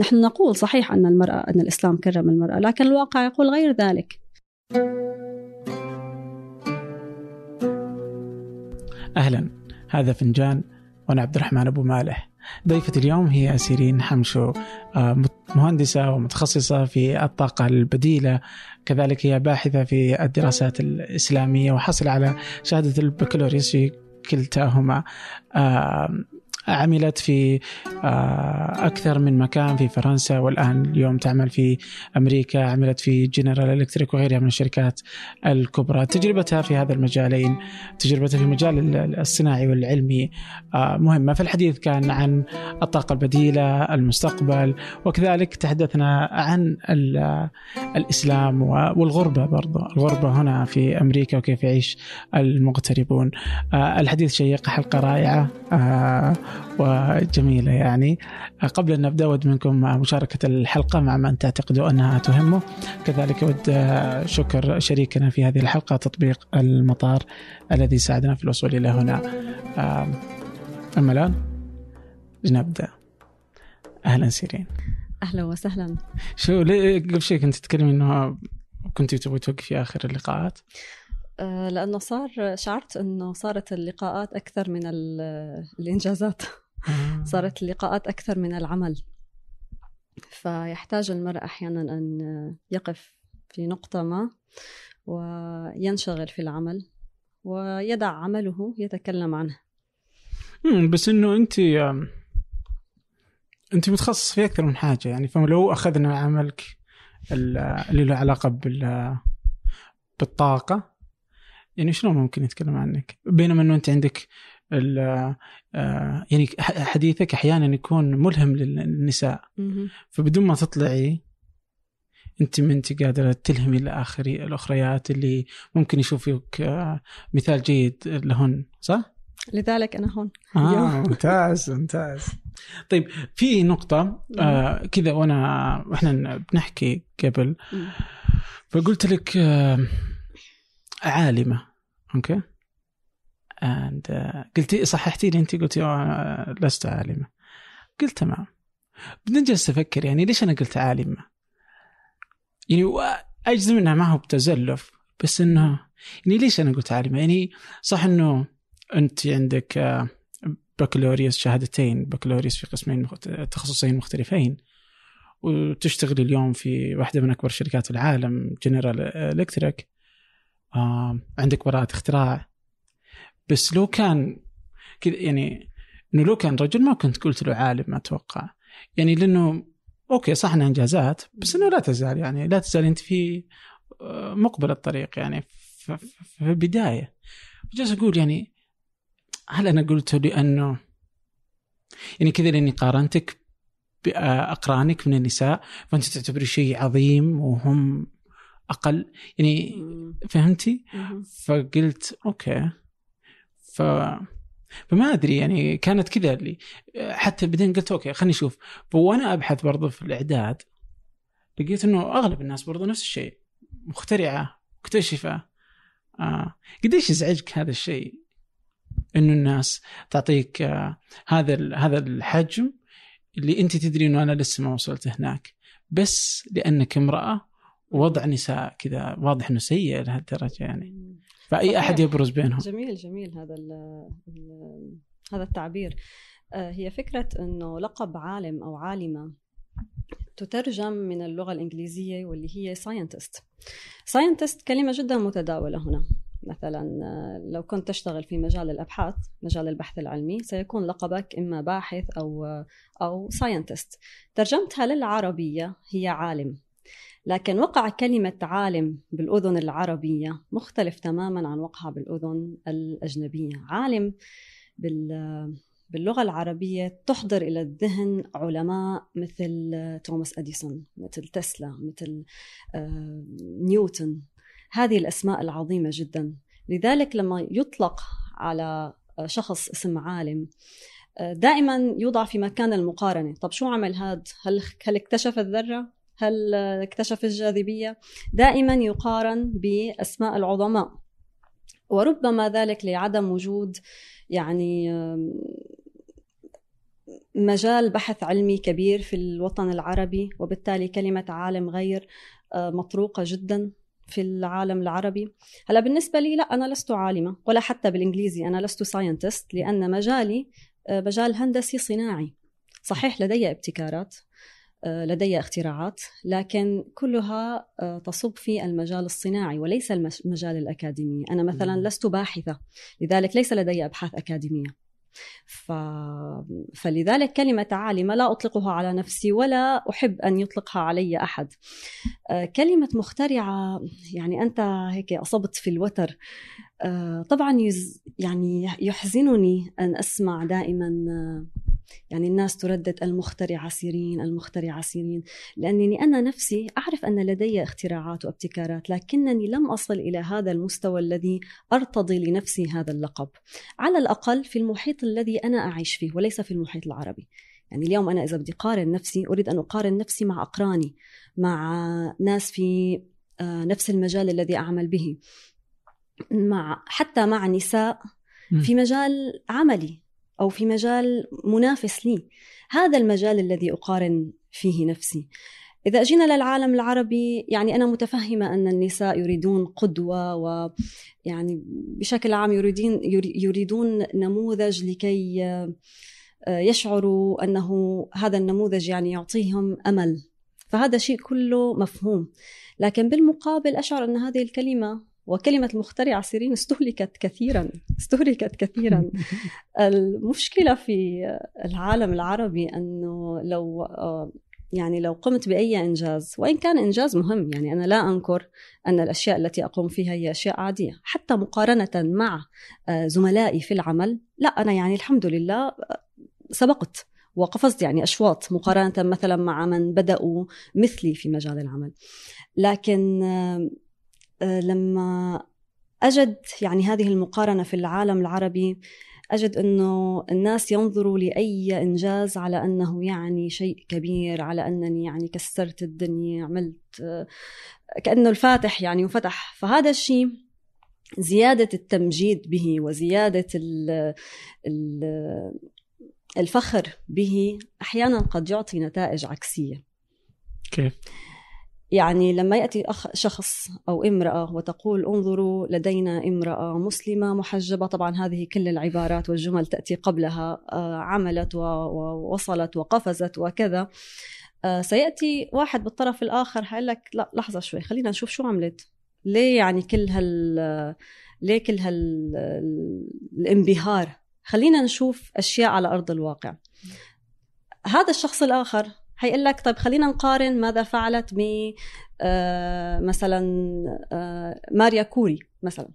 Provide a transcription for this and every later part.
نحن نقول صحيح أن المرأة أن الإسلام كرم المرأة لكن الواقع يقول غير ذلك. أهلا هذا فنجان وأنا عبد الرحمن أبو مالح. ضيفة اليوم هي سيرين حمشو آه، مهندسة ومتخصصة في الطاقة البديلة كذلك هي باحثة في الدراسات الإسلامية وحصل على شهادة البكالوريوس في كلتاهما. عملت في آه، أكثر من مكان في فرنسا والآن اليوم تعمل في أمريكا عملت في جنرال إلكتريك وغيرها من الشركات الكبرى. تجربتها في هذا المجالين تجربتها في المجال الصناعي والعلمي آه، مهمة. فالحديث كان عن الطاقة البديلة المستقبل وكذلك تحدثنا عن الإسلام والغربة برضو. الغربة هنا في أمريكا وكيف يعيش المغتربون. آه، الحديث شيق حلقة رائعة. وجميلة يعني. قبل أن نبدأ أود منكم مشاركة الحلقة مع من تعتقدوا أنها تهمه. كذلك أود شكر شريكنا في هذه الحلقة تطبيق المطار الذي ساعدنا في الوصول إلى هنا. أما الآن نبدأ أهلا سيرين. أهلا وسهلا. شو ليه قبل شيء كنت تتكلمي أنه كنت تبغي توقفي آخر اللقاءات؟ لأنه صار شعرت إنه صارت اللقاءات أكثر من الإنجازات. آه. صارت اللقاءات أكثر من العمل. فيحتاج المرء أحيانا أن يقف في نقطة ما وينشغل في العمل ويدع عمله يتكلم عنه. بس إنه انت انت متخصص في أكثر من حاجة يعني فلو أخذنا عملك اللي له علاقة بال بالطاقة يعني شلون ممكن يتكلم عنك؟ بينما إنه أنت عندك آه يعني حديثك أحيانا يكون ملهم للنساء. فبدون ما تطلعي أنت ما أنت قادرة تلهمي الاخري الأخريات اللي ممكن يشوفوك آه مثال جيد لهن صح؟ لذلك أنا هون. آه ممتاز ممتاز. طيب في نقطة آه كذا وأنا وإحنا بنحكي قبل. فقلت لك آه عالمة. okay؟ and uh, قلتي صححتي لي أنت قلتي uh, لست عالمة. قلت تمام. بعدين جالس أفكر يعني ليش أنا قلت عالمة؟ يعني أجزم إنها ما هو بتزلف بس إنه يعني ليش أنا قلت عالمة؟ يعني صح إنه أنت عندك uh, بكالوريوس شهادتين بكالوريوس في قسمين مخت... تخصصين مختلفين وتشتغل اليوم في واحدة من أكبر شركات العالم General Electric آه عندك براءة اختراع. بس لو كان كذا يعني إنه لو كان رجل ما كنت قلت له عالم أتوقع. يعني لأنه أوكي صح إنها إنجازات بس إنه لا تزال يعني لا تزال أنت في آه، مقبل الطريق يعني في البداية. جالس أقول يعني هل أنا قلت لأنه يعني كذا لأني قارنتك باقرانك من النساء فأنت تعتبري شيء عظيم وهم أقل. يعني فهمتي؟ فقلت أوكي. ف فما أدري يعني كانت كذا اللي حتى بعدين قلت أوكي خليني أشوف. وأنا أبحث برضو في الإعداد لقيت إنه أغلب الناس برضو نفس الشيء. مخترعة مكتشفة. آه. قديش يزعجك هذا الشيء؟ إنه الناس تعطيك آه هذا هذا الحجم اللي أنت تدري إنه أنا لسه ما وصلت هناك. بس لأنك امرأة ووضع نساء كذا واضح إنه سيء لهالدرجة يعني. فأي أحد يبرز بينهم. جميل جميل هذا ال ال هذا التعبير. آه، هي فكرة إنه لقب عالم أو عالمة تترجم من اللغة الإنجليزية واللي هي scientist scientist كلمة جدا متداولة هنا. مثلا آه، لو كنت تشتغل في مجال الأبحاث مجال البحث العلمي سيكون لقبك إما باحث أو آه، أو scientist ترجمتها للعربية هي عالم. لكن وقع كلمة عالم بالأذن العربية مختلف تماما عن وقعها بالأذن الأجنبية. عالم باللغة العربية تحضر إلى الذهن علماء مثل توماس أديسون مثل تسلا مثل آه، نيوتن. هذه الأسماء العظيمة جدا. لذلك لما يطلق على شخص اسم عالم آه، دائما يوضع في مكان المقارنة. طب شو عمل هاد؟ هل, هل اكتشف الذرة؟ هل اكتشف الجاذبية دائما يقارن بأسماء العظماء. وربما ذلك لعدم وجود يعني مجال بحث علمي كبير في الوطن العربي وبالتالي كلمة عالم غير آه، مطروقة جدا في العالم العربي. هلا بالنسبة لي لا أنا لست عالمة ولا حتى بالإنجليزي أنا لست ساينتست لأن مجالي آه، مجال هندسي صناعي. صحيح لدي ابتكارات لدي اختراعات لكن كلها تصب في المجال الصناعي وليس المجال الأكاديمي أنا مثلا لست باحثة لذلك ليس لدي أبحاث أكاديمية. ف... فلذلك كلمة عالمة لا أطلقها على نفسي ولا أحب أن يطلقها علي أحد. آه، كلمة مخترعة يعني أنت هيك أصبت في الوتر. آه، طبعا يز... يعني يحزنني أن أسمع دائما يعني الناس تردد المخترعة سيرين المخترعة سيرين لأنني أنا نفسي أعرف أن لدي اختراعات وابتكارات لكنني لم أصل إلى هذا المستوى الذي أرتضي لنفسي هذا اللقب. على الأقل في المحيط الذي أنا أعيش فيه وليس في المحيط العربي. يعني اليوم أنا إذا بدي قارن نفسي أريد أن أقارن نفسي مع أقراني مع ناس في آه، نفس المجال الذي أعمل به. مع حتى مع نساء في مجال عملي أو في مجال منافس لي. هذا المجال الذي أقارن فيه نفسي. إذا جينا للعالم العربي يعني أنا متفهمة أن النساء يريدون قدوة ويعني بشكل عام يريدين يريدون نموذج لكي آه، يشعروا أنه هذا النموذج يعني يعطيهم أمل. فهذا شيء كله مفهوم. لكن بالمقابل أشعر أن هذه الكلمة وكلمة المخترعة سيرين استهلكت كثيرا استهلكت كثيرا. المشكلة في العالم العربي أنه لو يعني لو قمت بأي إنجاز وإن كان إنجاز مهم يعني أنا لا أنكر أن الأشياء التي أقوم فيها هي أشياء عادية. حتى مقارنة مع زملائي في العمل لا أنا يعني الحمد لله سبقت وقفزت يعني أشواط مقارنة مثلا مع من بدأوا مثلي في مجال العمل. لكن لما أجد يعني هذه المقارنة في العالم العربي أجد أنه الناس ينظروا لأي إنجاز على أنه يعني شيء كبير على أنني يعني كسرت الدنيا عملت آه، كأنه الفاتح يعني انفتح فهذا الشيء زيادة التمجيد به وزيادة الفخر به أحيانا قد يعطي نتائج عكسية كيف؟ يعني لما يأتي أخ شخص أو امرأة وتقول انظروا لدينا امرأة مسلمة محجبة طبعا هذه كل العبارات والجمل تأتي قبلها آه، عملت ووصلت وقفزت وكذا. آه، سيأتي واحد بالطرف الآخر هيقول لك لا لحظة شوي خلينا نشوف شو عملت. ليه يعني كل هال ليه كل هال الانبهار؟ خلينا نشوف أشياء على أرض الواقع. هذا الشخص الآخر هيقول لك طيب خلينا نقارن ماذا فعلت ب آه، مثلا آه، ماريا كوري مثلا.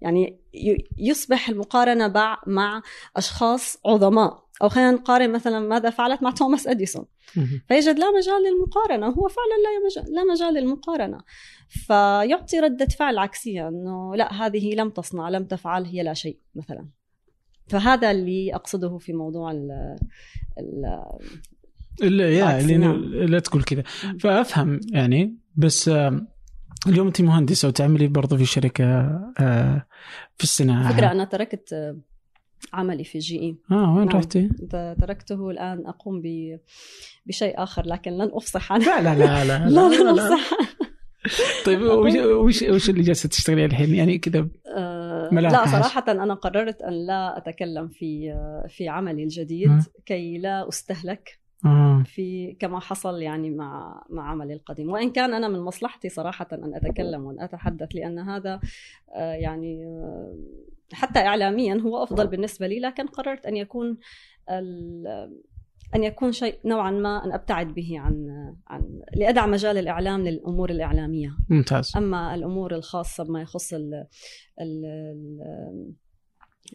يعني يصبح المقارنة مع أشخاص عظماء. أو خلينا نقارن مثلا ماذا فعلت مع توماس أديسون. فيجد لا مجال للمقارنة. هو فعلا لا مجال لا مجال للمقارنة. فيعطي ردة فعل عكسية إنه لا هذه لم تصنع لم تفعل هي لا شيء مثلا. فهذا اللي أقصده في موضوع ال لا يا اللي نعم. لا تقول كذا. فأفهم يعني بس اليوم أنت مهندسة وتعملي برضه في شركة آه، في الصناعة. فكرة أنا تركت آه، عملي في جي إي. آه وين نعم. رحتي؟ تركته الآن أقوم بشيء آخر لكن لن أفصح. عنه لا لا لا لا لا, لا, لا, لا. طيب وش وش وش اللي جالسة تشتغلي الحين؟ يعني كذا آه لا صراحة أنا قررت أن لا أتكلم في في عملي الجديد كي لا أستهلك آه. في كما حصل يعني مع مع عملي القديم. وإن كان أنا من مصلحتي صراحة أن أتكلم وأن أتحدث لأن هذا آه، يعني آه، حتى اعلاميا هو أفضل بالنسبة لي لكن قررت أن يكون أن يكون شيء نوعا ما أن أبتعد به عن عن لادع مجال الإعلام للأمور الإعلامية. ممتاز. أما الأمور الخاصة بما يخص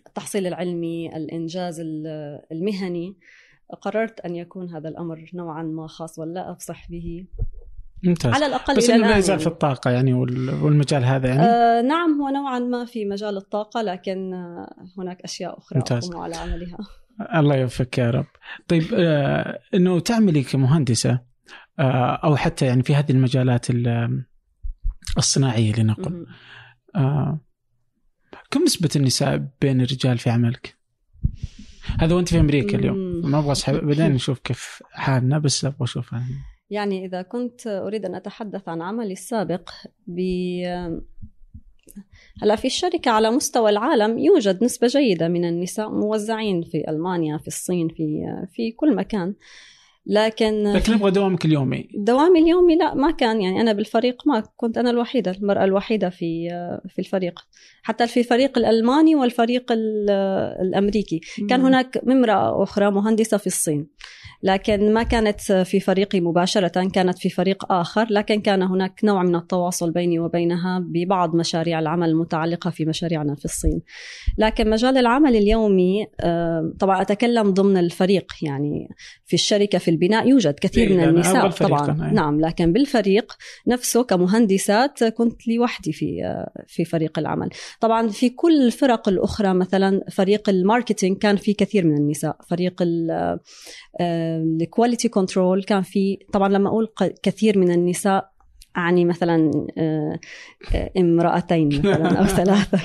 التحصيل العلمي الإنجاز المهني قررت أن يكون هذا الأمر نوعا ما خاص ولا أفصح به. ممتاز. على الأقل بس إنه لا يزال في الطاقة يعني والمجال هذا يعني؟ آه نعم هو نوعا ما في مجال الطاقة لكن آه هناك أشياء أخرى ممتاز. أقوم على عملها. الله يوفقك يا رب. طيب آه إنه تعملي كمهندسة آه أو حتى يعني في هذه المجالات الصناعية لنقل. آه كم نسبة النساء بين الرجال في عملك؟ هذا وأنت في أمريكا اليوم. ما أبغى اسحب بعدين نشوف كيف حالنا بس أبغى أشوف. يعني إذا كنت أريد أن أتحدث عن عملي السابق ب هلا في الشركة على مستوى العالم يوجد نسبة جيدة من النساء موزعين في ألمانيا في الصين في في كل مكان. لكن لكن نبغى دوامك اليومي. دوامي اليومي لا ما كان يعني. أنا بالفريق ما كنت أنا الوحيدة المرأة الوحيدة في في الفريق. حتى في الفريق الألماني والفريق الأمريكي. كان هناك امراه أخرى مهندسة في الصين. لكن ما كانت في فريقي مباشرة كانت في فريق آخر. لكن كان هناك نوع من التواصل بيني وبينها ببعض مشاريع العمل المتعلقة في مشاريعنا في الصين. لكن مجال العمل اليومي آه، طبعا أتكلم ضمن الفريق يعني في الشركة في البناء يوجد كثير من النساء طبعا. نعم لكن بالفريق نفسه كمهندسات كنت لوحدي في آه، في فريق العمل. طبعا في كل الفرق الأخرى مثلا فريق ال marketing كان في كثير من النساء. فريق ال quality control كان في طبعا لما أقول كثير من النساء أعني مثلا آه، آه، امرأتين مثلا أو ثلاثة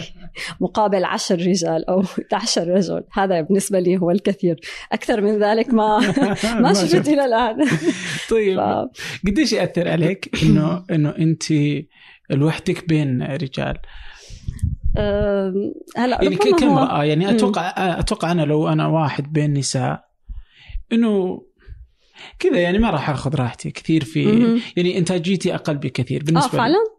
مقابل عشر رجال أو عشر رجل. هذا بالنسبة لي هو الكثير. أكثر من ذلك ما ما شفت إلى الآن. طيب. ف... قديش يأثر عليك إنه إنه أنت لوحدك بين رجال؟ هلا يعني كامرأة يعني أتوقع أتوقع أنا لو أنا واحد بين نساء إنه كذا يعني ما راح آخذ راحتي كثير في يعني إنتاجيتي أقل بكثير. بالنسبة آه فعلا؟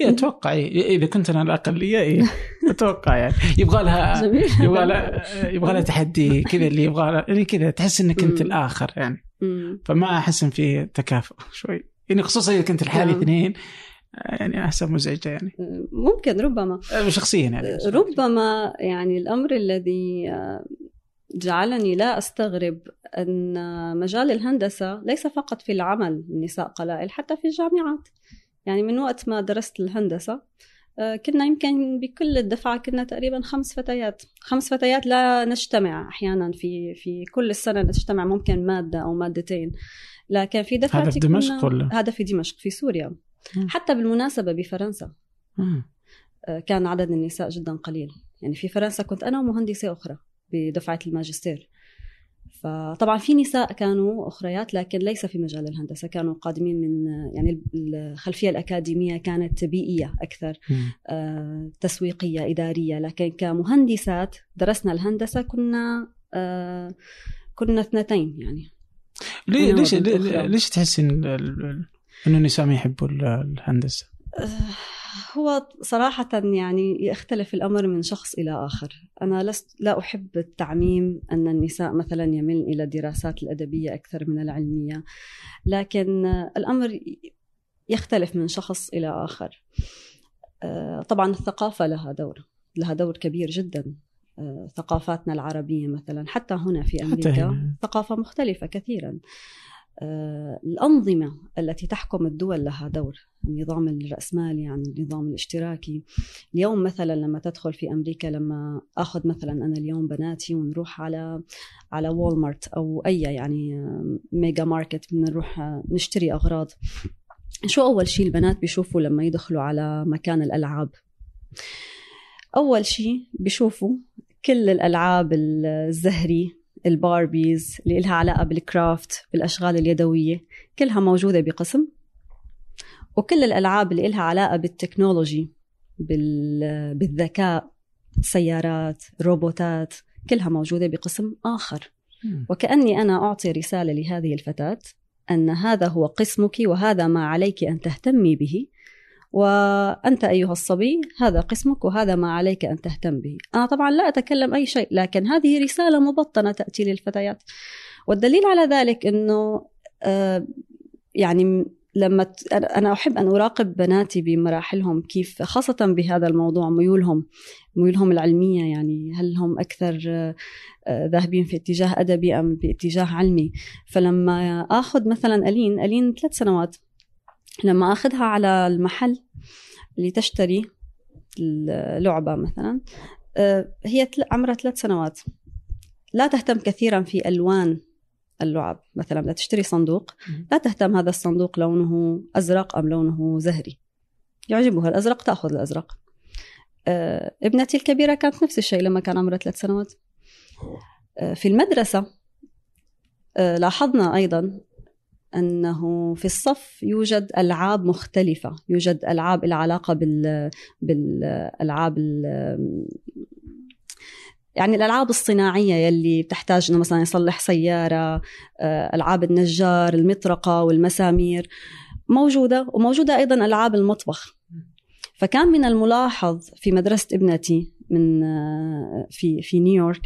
اي أتوقع إيه. إذا كنت أنا الاقليه إيه أتوقع يعني. يبغى لها يبغى لها يبغى لها تحدي كذا اللي يبغى لها يعني كذا تحس إنك أنت الآخر يعني. فما أحس إن في تكافؤ شوي. يعني خصوصا إذا كنت لحالي نعم. اثنين يعني احسها مزعجة يعني. ممكن ربما. شخصيا يعني ربما يعني الأمر الذي جعلني لا أستغرب أن مجال الهندسة ليس فقط في العمل النساء قلائل حتى في الجامعات. يعني من وقت ما درست الهندسة آه، كنا يمكن بكل الدفعة كنا تقريبا خمس فتيات. خمس فتيات لا نجتمع أحيانا في في كل السنة نجتمع ممكن مادة أو مادتين. لكن في دفعتي هذا في دمشق ولا؟ هذا في دمشق في سوريا. حتى بالمناسبة بفرنسا. آه، كان عدد النساء جدا قليل. يعني في فرنسا كنت أنا ومهندسة أخرى. بدفعة الماجستير. فطبعا في نساء كانوا أخريات لكن ليس في مجال الهندسة كانوا قادمين من يعني الخلفية الأكاديمية كانت بيئية أكثر آه، تسويقية إدارية. لكن كمهندسات درسنا الهندسة كنا آه، كنا اثنتين يعني. ليه ليش ليش تحسين انه النساء ما يحبوا الهندسة؟ هو صراحة يعني يختلف الأمر من شخص إلى آخر. أنا لست لا أحب التعميم أن النساء مثلا يميل إلى الدراسات الأدبية أكثر من العلمية لكن الأمر يختلف من شخص إلى آخر. آه، طبعا الثقافة لها دور لها دور كبير جدا. آه، ثقافاتنا العربية مثلا حتى هنا في أمريكا ثقافة مختلفة كثيرا. الأنظمة التي تحكم الدول لها دور النظام الرأسمالي يعني النظام الاشتراكي. اليوم مثلا لما تدخل في أمريكا لما أخذ مثلا أنا اليوم بناتي ونروح على على Walmart أو أي يعني mega market بنروح نشتري أغراض. شو أول شيء البنات بيشوفوا لما يدخلوا على مكان الألعاب؟ أول شيء بيشوفوا كل الألعاب الزهري ال Barbies اللي لها علاقة بال craft بالأشغال اليدوية كلها موجودة بقسم. وكل الألعاب اللي لها علاقة بال technology بالذكاء سيارات روبوتات كلها موجودة بقسم آخر. وكأني أنا أعطي رسالة لهذه الفتاة أن هذا هو قسمك وهذا ما عليك أن تهتمي به. وأنت أيها الصبي هذا قسمك وهذا ما عليك أن تهتم به. أنا طبعا لا أتكلم أي شيء لكن هذه رسالة مبطنة تأتي للفتيات. والدليل على ذلك أنه آه، يعني لما أنا أحب أن أراقب بناتي بمراحلهم كيف خاصة بهذا الموضوع ميولهم ميولهم العلمية يعني هل هم أكثر آه، ذاهبين في اتجاه أدبي أم باتجاه علمي. فلما آخذ مثلا ألين ألين ثلاث سنوات لما أخذها على المحل اللي تشتري اللعبة مثلا آه، هي عمرها ثلاث سنوات. لا تهتم كثيرا في ألوان اللعب. مثلا بدها تشتري صندوق لا تهتم هذا الصندوق لونه أزرق أم لونه زهري. يعجبها الأزرق تأخذ الأزرق. آه، ابنتي الكبيرة كانت نفس الشيء لما كان عمرها ثلاث سنوات. آه، في المدرسة لاحظنا أيضا أنه في الصف يوجد ألعاب مختلفة يوجد ألعاب العلاقة بال... بالألعاب ال... يعني الألعاب الصناعية يلي بتحتاج إنه مثلا يصلح سيارة ألعاب النجار المطرقة والمسامير موجودة وموجودة أيضا ألعاب المطبخ. فكان من الملاحظ في مدرسة ابنتي من في في نيويورك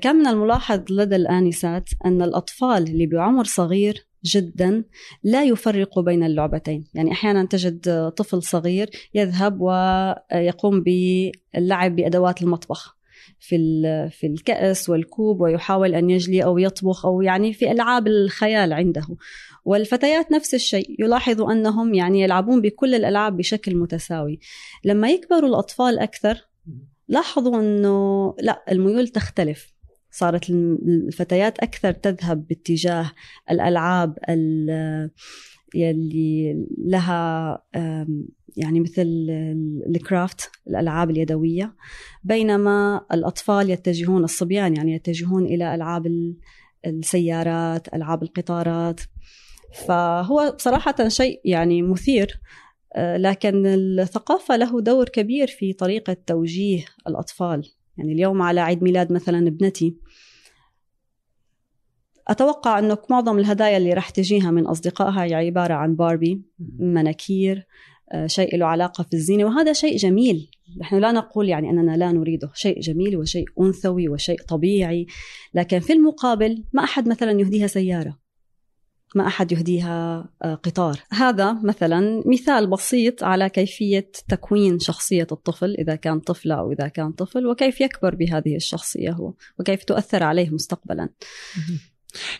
كان من الملاحظ لدى الآنسات أن الأطفال اللي بعمر صغير جدا لا يفرق بين اللعبتين. يعني أحيانا تجد طفل صغير يذهب ويقوم باللعب بأدوات المطبخ في في الكأس والكوب ويحاول أن يجلي أو يطبخ أو يعني في ألعاب الخيال عنده. والفتيات نفس الشيء يلاحظ أنهم يعني يلعبون بكل الألعاب بشكل متساوي. لما يكبروا الأطفال أكثر لاحظوا إنه لا الميول تختلف. صارت الفتيات أكثر تذهب باتجاه الألعاب يلي لها يعني مثل الكرافت الألعاب اليدوية. بينما الأطفال يتجهون الصبيان يعني يتجهون إلى ألعاب السيارات ألعاب القطارات. فهو صراحة شيء يعني مثير آه، لكن الثقافة له دور كبير في طريقة توجيه الأطفال. يعني اليوم على عيد ميلاد مثلا ابنتي أتوقع أنه معظم الهدايا اللي راح تجيها من أصدقائها هي عبارة عن باربي مناكير آه، شيء له علاقة في الزينة وهذا شيء جميل. نحن لا نقول يعني أننا لا نريده شيء جميل وشيء أنثوي وشيء طبيعي لكن في المقابل ما أحد مثلا يهديها سيارة. ما أحد يهديها آه، قطار. هذا مثلا مثال بسيط على كيفية تكوين شخصية الطفل إذا كان طفلة أو إذا كان طفل وكيف يكبر بهذه الشخصية هو وكيف تؤثر عليه مستقبلا.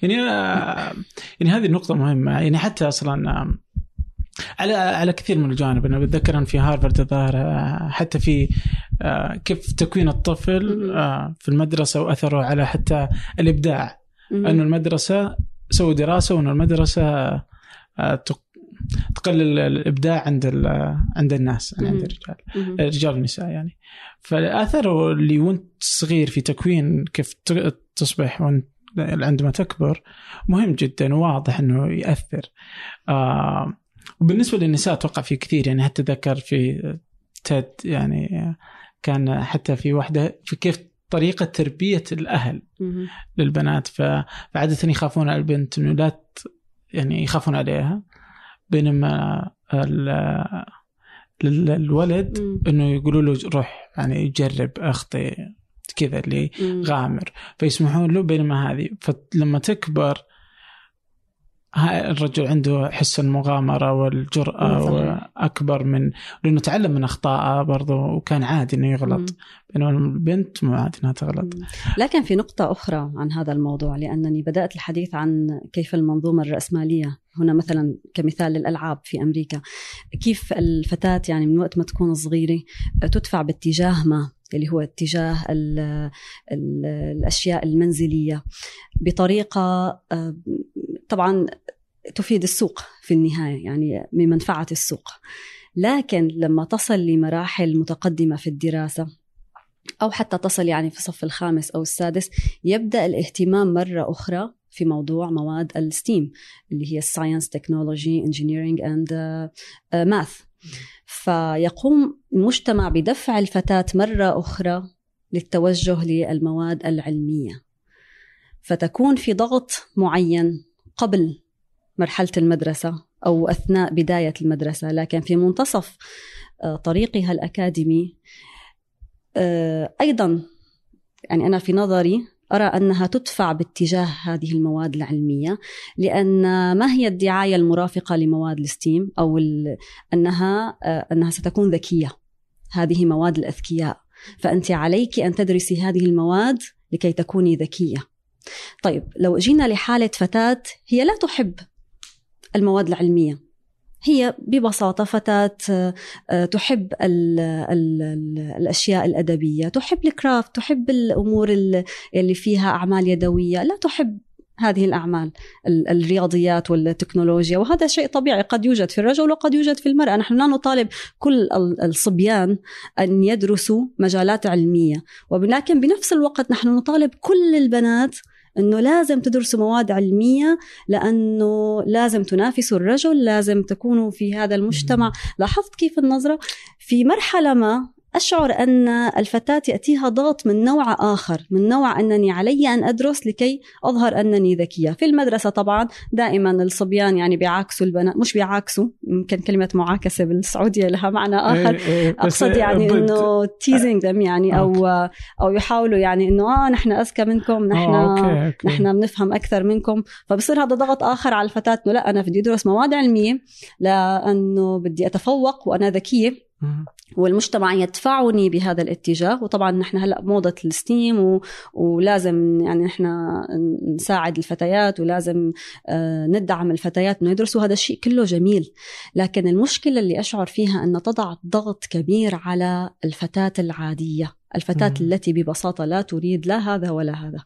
يعني آه، يعني هذه النقطة مهمة. يعني حتى أصلا آه، على على كثير من الجوانب أنا بتذكر أن في هارفرد الظاهر حتى في كيف تكوين الطفل في المدرسة وأثره على حتى الإبداع. انه المدرسة سووا دراسة وانه المدرسة آه، تقلل الإبداع عند عند الناس يعني عند الرجال. الرجال والنساء يعني. فاثره اللي وأنت صغير في تكوين كيف تصبح وأنت عندما تكبر مهم جدا وواضح إنه يأثر. آه وبالنسبة للنساء أتوقع في كثير يعني حتى ذكر في تيد يعني كان حتى في واحدة في كيف طريقة تربية الأهل للبنات. فعادة يخافون على البنت إنه لا يعني يخافون عليها بينما الولد إنه يقولوا له روح يعني جرب أخطي كذا اللي غامر. فيسمحون له بينما هذه فلما تكبر الرجل عنده حس المغامرة والجرأة أكبر من لأنه تعلم من أخطائه برضه وكان عادي أنه يغلط. بينما البنت مو عادي أنها تغلط. لكن في نقطة أخرى عن هذا الموضوع لأنني بدأت الحديث عن كيف المنظومة الرأسمالية هنا مثلا كمثال للألعاب في أمريكا كيف الفتاة يعني من وقت ما تكون صغيرة تدفع باتجاه ما اللي هو اتجاه ال ال الأشياء المنزلية بطريقة آه، طبعا تفيد السوق في النهاية يعني بمنفعه السوق. لكن لما تصل لمراحل متقدمة في الدراسة أو حتى تصل يعني في الصف الخامس أو السادس يبدأ الاهتمام مرة أخرى في موضوع مواد ال STEM اللي هي ال science technology engineering and math فيقوم المجتمع بدفع الفتاة مرة أخرى للتوجه للمواد العلمية. فتكون في ضغط معين قبل مرحلة المدرسة أو أثناء بداية المدرسة لكن في منتصف آه، طريقها الأكاديمي. آه، أيضا يعني أنا في نظري أرى أنها تدفع باتجاه هذه المواد العلمية لأن ما هي الدعاية المرافقة لمواد الستيم أو أنها آه، أنها ستكون ذكية هذه مواد الأذكياء. فأنت عليك أن تدرسي هذه المواد لكي تكوني ذكية. طيب لو جينا لحالة فتاة هي لا تحب المواد العلمية. هي ببساطة فتاة آه، تحب ال ال ال الأشياء الأدبية تحب الكرافت تحب الأمور اللي فيها أعمال يدوية لا تحب هذه الأعمال الرياضيات والتكنولوجيا. وهذا شيء طبيعي قد يوجد في الرجل وقد يوجد في المرأة. نحن لا نطالب كل الصبيان أن يدرسوا مجالات علمية. ولكن بنفس الوقت نحن نطالب كل البنات إنه لازم تدرسوا مواد علمية لأنه لازم تنافسوا الرجل لازم تكونوا في هذا المجتمع. لاحظت كيف النظرة؟ في مرحلة ما أشعر أن الفتاة يأتيها ضغط من نوع آخر من نوع أنني علي أن أدرس لكي أظهر أنني ذكية. في المدرسة طبعا دائما الصبيان يعني بيعاكسوا البنات مش بيعاكسوا يمكن كلمة معاكسة بالسعودية لها معنى إيه، آخر. إيه، أقصد يعني أنه تيزنج them يعني أو أو يحاولوا يعني أنه آه نحن أذكى منكم نحن آه، نحن بنفهم أكثر منكم. فبصير هذا ضغط آخر على الفتاة أنه لا أنا بدي أدرس مواد علمية لأنه بدي أتفوق وأنا ذكية. والمجتمع يدفعني بهذا الاتجاه. وطبعا نحن هلأ موضة الستيم و... ولازم يعني نحن نساعد الفتيات ولازم آه، ندعم الفتيات إنه يدرسوا هذا الشيء كله جميل. لكن المشكلة اللي أشعر فيها ان تضع ضغط كبير على الفتاة العادية الفتاة مم. التي ببساطة لا تريد لا هذا ولا هذا.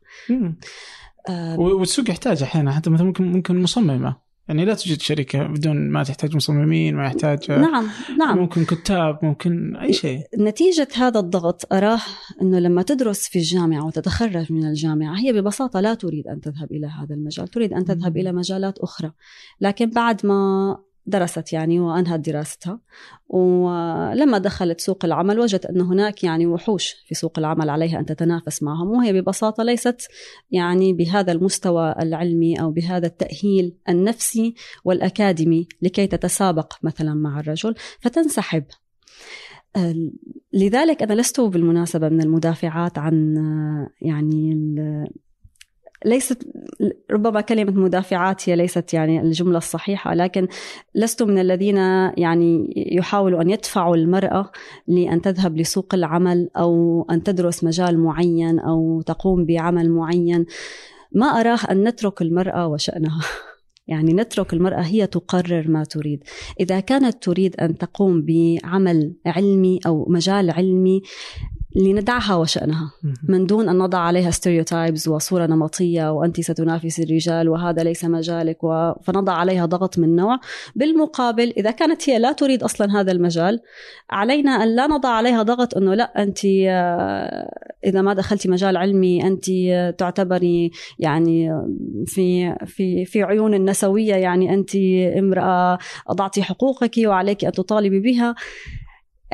والسوق يحتاج أحيانا حتى مثلا ممكن ممكن مصممة. يعني لا توجد شركة بدون ما تحتاج مصممين ما يحتاج نعم نعم. ممكن كتاب ممكن أي شيء. نتيجة هذا الضغط أراه أنه لما تدرس في الجامعة وتتخرج من الجامعة هي ببساطة لا تريد أن تذهب إلى هذا المجال تريد أن تذهب إلى مجالات أخرى. لكن بعد ما درست يعني وأنهت دراستها. ولما دخلت سوق العمل وجدت أن هناك يعني وحوش في سوق العمل عليها أن تتنافس معهم وهي ببساطة ليست يعني بهذا المستوى العلمي أو بهذا التأهيل النفسي والأكاديمي لكي تتسابق مثلا مع الرجل فتنسحب. لذلك أنا لست بالمناسبة من المدافعات عن يعني ليست ربما كلمة مدافعات هي ليست يعني الجملة الصحيحة لكن لست من الذين يعني يحاولوا أن يدفعوا المرأة لأن تذهب لسوق العمل أو أن تدرس مجال معين أو تقوم بعمل معين. ما أراه أن نترك المرأة وشأنها. يعني نترك المرأة هي تقرر ما تريد. إذا كانت تريد أن تقوم بعمل علمي أو مجال علمي لندعها وشأنها من دون أن نضع عليها stereotypes وصورة نمطية وأنت ستنافسي الرجال وهذا ليس مجالك و... فنضع عليها ضغط من نوع. بالمقابل إذا كانت هي لا تريد أصلا هذا المجال علينا أن لا نضع عليها ضغط أنه لا أنت آه، إذا ما دخلتي مجال علمي أنت تعتبري يعني في في في عيون النسوية يعني أنت امرأة أضعتي حقوقك وعليك أن تطالبي بها.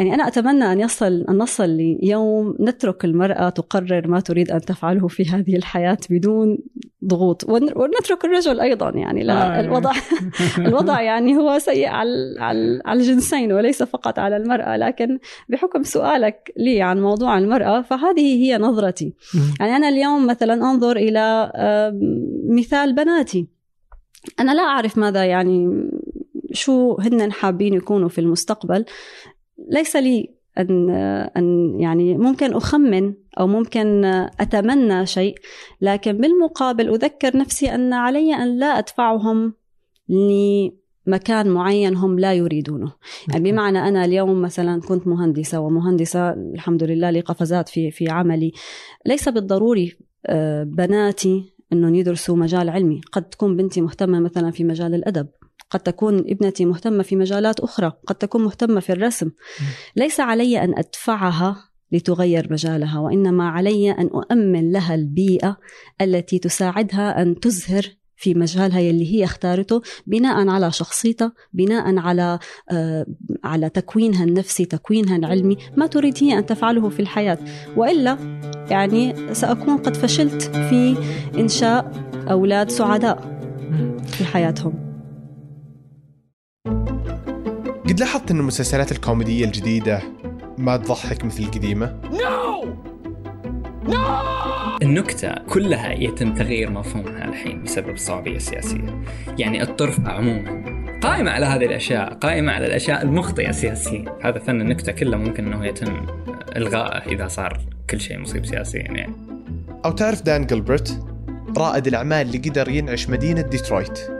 يعني أنا أتمنى أن يصل أن نصل ليوم نترك المرأة تقرر ما تريد أن تفعله في هذه الحياة بدون ضغوط. ونترك الرجل أيضا يعني لا آه. الوضع الوضع يعني هو سيء على على الجنسين وليس فقط على المرأة. لكن بحكم سؤالك لي عن موضوع المرأة فهذه هي نظرتي. يعني أنا اليوم مثلا أنظر إلى مثال بناتي. أنا لا أعرف ماذا يعني شو هن حابين يكونوا في المستقبل. ليس لي أن أن يعني ممكن أخمن أو ممكن أتمنى شيء لكن بالمقابل أذكر نفسي أن علي أن لا أدفعهم لمكان معين هم لا يريدونه. يعني بمعنى أنا اليوم مثلا كنت مهندسة ومهندسة الحمد لله لي قفزات في في عملي. ليس بالضروري آه، بناتي إنهم يدرسوا مجال علمي. قد تكون بنتي مهتمة مثلا في مجال الأدب. قد تكون ابنتي مهتمة في مجالات أخرى قد تكون مهتمة في الرسم. ليس علي أن أدفعها لتغير مجالها وإنما علي أن أؤمن لها البيئة التي تساعدها أن تزهر في مجالها يلي هي اختارته بناء على شخصيتها بناء على آه على تكوينها النفسي تكوينها العلمي ما تريد هي أن تفعله في الحياة. وإلا يعني سأكون قد فشلت في إنشاء أولاد سعداء في حياتهم. قد لاحظت أن المسلسلات الكوميدية الجديدة ما تضحك مثل القديمة؟ نو نو النكتة كلها يتم تغيير مفهومها الحين بسبب الصعوبية السياسية. يعني الطرف عموما قائمة على هذه الأشياء قائمة على الأشياء المخطئة سياسيا هذا فن النكتة كله ممكن أنه يتم إلغائه إذا صار كل شيء مصيب سياسيا يعني. أو تعرف دان جلبرت رائد الأعمال اللي قدر ينعش مدينة ديترويت.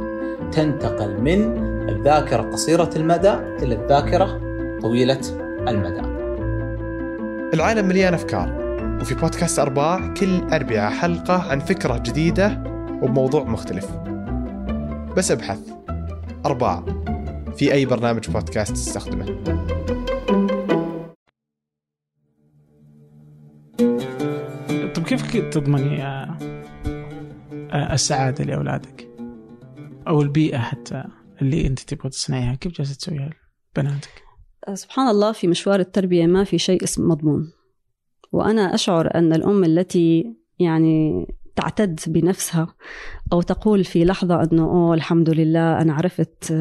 تنتقل من الذاكرة قصيرة المدى إلى الذاكرة طويلة المدى. العالم مليان أفكار وفي بودكاست أرباع كل أربعة حلقة عن فكرة جديدة وبموضوع مختلف. بس أبحث. أرباع. في أي برنامج بودكاست تستخدمه. طيب كيف تضمني آه، السعادة لأولادك؟ أو البيئة حتى اللي أنت تبغى تصنعيها. كيف جالسة تسويها لبناتك آه، سبحان الله في مشوار التربية ما في شيء اسمه مضمون. وأنا أشعر أن الأم التي يعني تعتد بنفسها أو تقول في لحظة أنه أوه الحمد لله أنا عرفت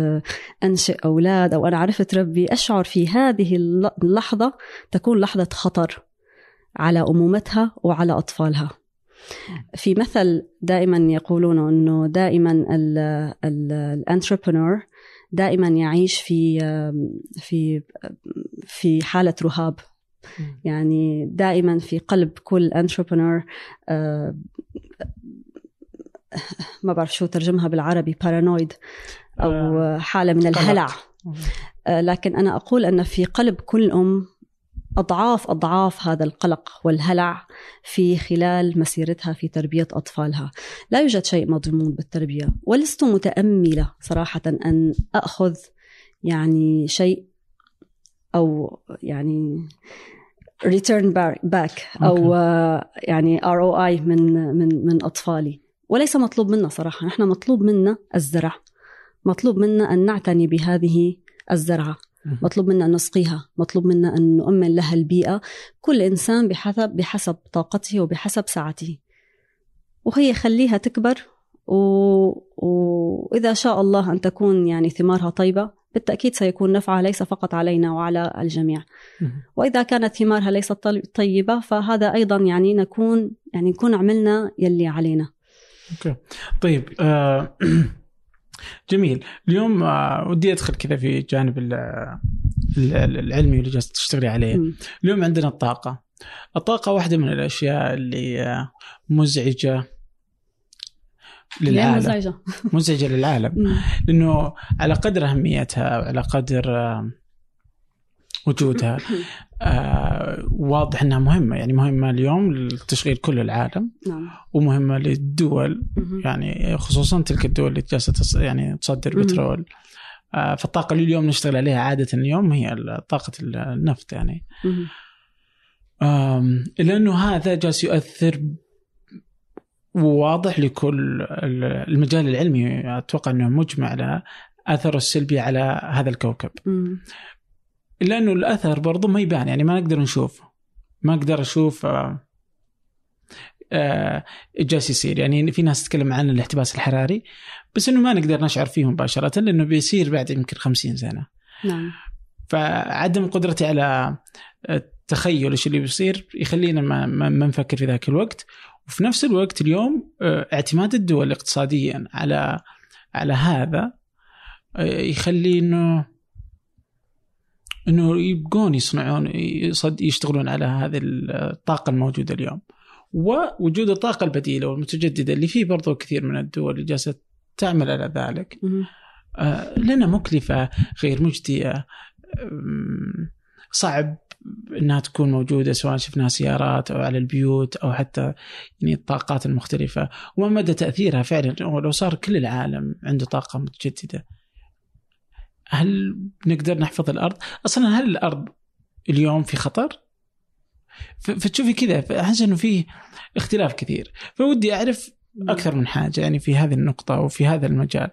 أنشئ أولاد أو أنا عرفت ربي. أشعر في هذه اللحظة تكون لحظة خطر على أمومتها وعلى أطفالها. في مثل دائما يقولون أنه دائما الانتربرنور دائما يعيش في في في حالة رهاب. يعني دائما في قلب كل entrepreneur آه، ما بعرف شو ترجمها بالعربي paranoid أو آه، حالة من الهلع. آه، لكن أنا أقول إن في قلب كل أم أضعاف أضعاف هذا القلق والهلع في خلال مسيرتها في تربية أطفالها، لا يوجد شيء مضمون بالتربية، ولست متأملة صراحة أن أخذ يعني شيء أو يعني return back أو يعني اي من من من أطفالي. وليس مطلوب منا صراحة. نحن مطلوب منا الزرع. مطلوب منا أن نعتني بهذه الزرعة. مطلوب منا أن نسقيها مطلوب منا أن نؤمن لها البيئة. كل إنسان بحسب بحسب طاقته وبحسب سعته. وهي خليها تكبر و... واذا شاء الله أن تكون يعني ثمارها طيبة بالتأكيد سيكون نفعها ليس فقط علينا وعلى الجميع. وإذا كانت ثمارها ليست طيبة فهذا أيضا يعني نكون يعني نكون عملنا يلي علينا. أوكي. طيب آه جميل. اليوم آه ودي أدخل كذا في جانب العلمي اللي جالس تشتغلي عليه. م. اليوم عندنا الطاقة. الطاقة واحدة من الأشياء اللي آه، مزعجة للعالم. مزعجة؟ مزعجة للعالم. لأنه على قدر أهميتها وعلى قدر وجودها. آه واضح إنها مهمة يعني مهمة اليوم لتشغيل كل العالم نعم. ومهمة للدول يعني خصوصا تلك الدول اللي جالسة يعني تصدر بترول. آه فالطاقة اللي اليوم نشتغل عليها عادة اليوم هي طاقة النفط يعني. إلا إنه هذا جالس يؤثر وواضح لكل المجال العلمي أتوقع إنه مجمع على أثره السلبي على هذا الكوكب. إلا أنه الأثر برضو ما يبان يعني ما نقدر نشوف ما أقدر أشوف آه آه جالس يصير يعني في ناس تتكلم عن الاحتباس الحراري بس إنه ما نقدر نشعر فيه مباشرة لأنه بيصير بعد يمكن خمسين سنة. نعم. فعدم قدرتي على تخيل إيش اللي بيصير يخلينا ما, ما نفكر في ذاك الوقت وفي نفس الوقت اليوم آه، اعتماد الدول اقتصاديا على على هذا آه، يخلي إنه إنه يبقون يصنعون يشتغلون على هذه الطاقة الموجودة اليوم. ووجود الطاقة البديلة والمتجددة اللي فيه برضو كثير من الدول اللي جالسة تعمل على ذلك. آه، لنا مكلفة غير مجدية. صعب إنها تكون موجودة سواء شفناها سيارات أو على البيوت أو حتى يعني الطاقات المختلفة. وما مدى تأثيرها فعلا لو صار كل العالم عنده طاقة متجددة. هل نقدر نحفظ الأرض؟ أصلا هل الأرض اليوم في خطر؟ فتشوفي كذا احس إنه فيه اختلاف كثير فودي أعرف أكثر من حاجة يعني في هذه النقطة وفي هذا المجال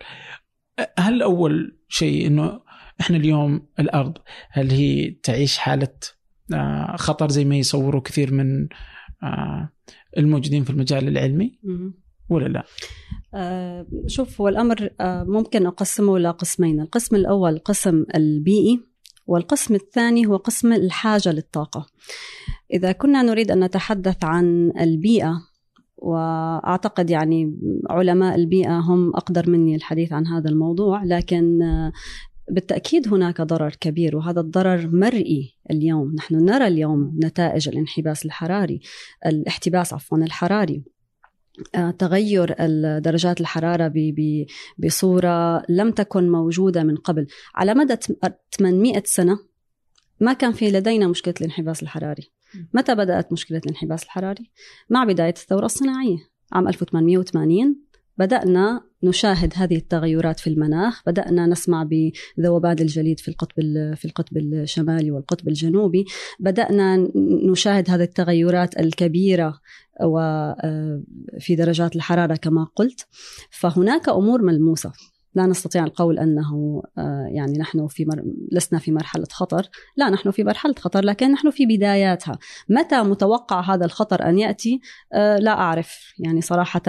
هل أول شيء إنه إحنا اليوم الأرض هل هي تعيش حالة آه، خطر زي ما يصوروا كثير من آه، الموجودين في المجال العلمي ولا لا؟ آه شوف هو الأمر آه ممكن أقسمه إلى قسمين، القسم الأول القسم البيئي والقسم الثاني هو قسم الحاجة للطاقة. إذا كنا نريد أن نتحدث عن البيئة وأعتقد يعني علماء البيئة هم أقدر مني الحديث عن هذا الموضوع لكن آه، بالتأكيد هناك ضرر كبير وهذا الضرر مرئي اليوم نحن نرى اليوم نتائج الانحباس الحراري الاحتباس عفوا الحراري تغير درجات الحرارة بصورة لم تكن موجودة من قبل. على مدى 800 سنة ما كان في لدينا مشكلة الانحباس الحراري. متى بدأت مشكلة الانحباس الحراري؟ مع بداية الثورة الصناعية. عام 1880 بدأنا نشاهد هذه التغيرات في المناخ. بدأنا نسمع بذوبان الجليد في القطب في القطب الشمالي والقطب الجنوبي. بدأنا نشاهد هذه التغيرات الكبيرة وفي آه، درجات الحرارة كما قلت. فهناك أمور ملموسة. لا نستطيع القول أنه آه، يعني نحن في مر... لسنا في مرحلة خطر، لا نحن في مرحلة خطر لكن نحن في بداياتها، متى متوقع هذا الخطر أن يأتي؟ آه، لا أعرف، يعني صراحة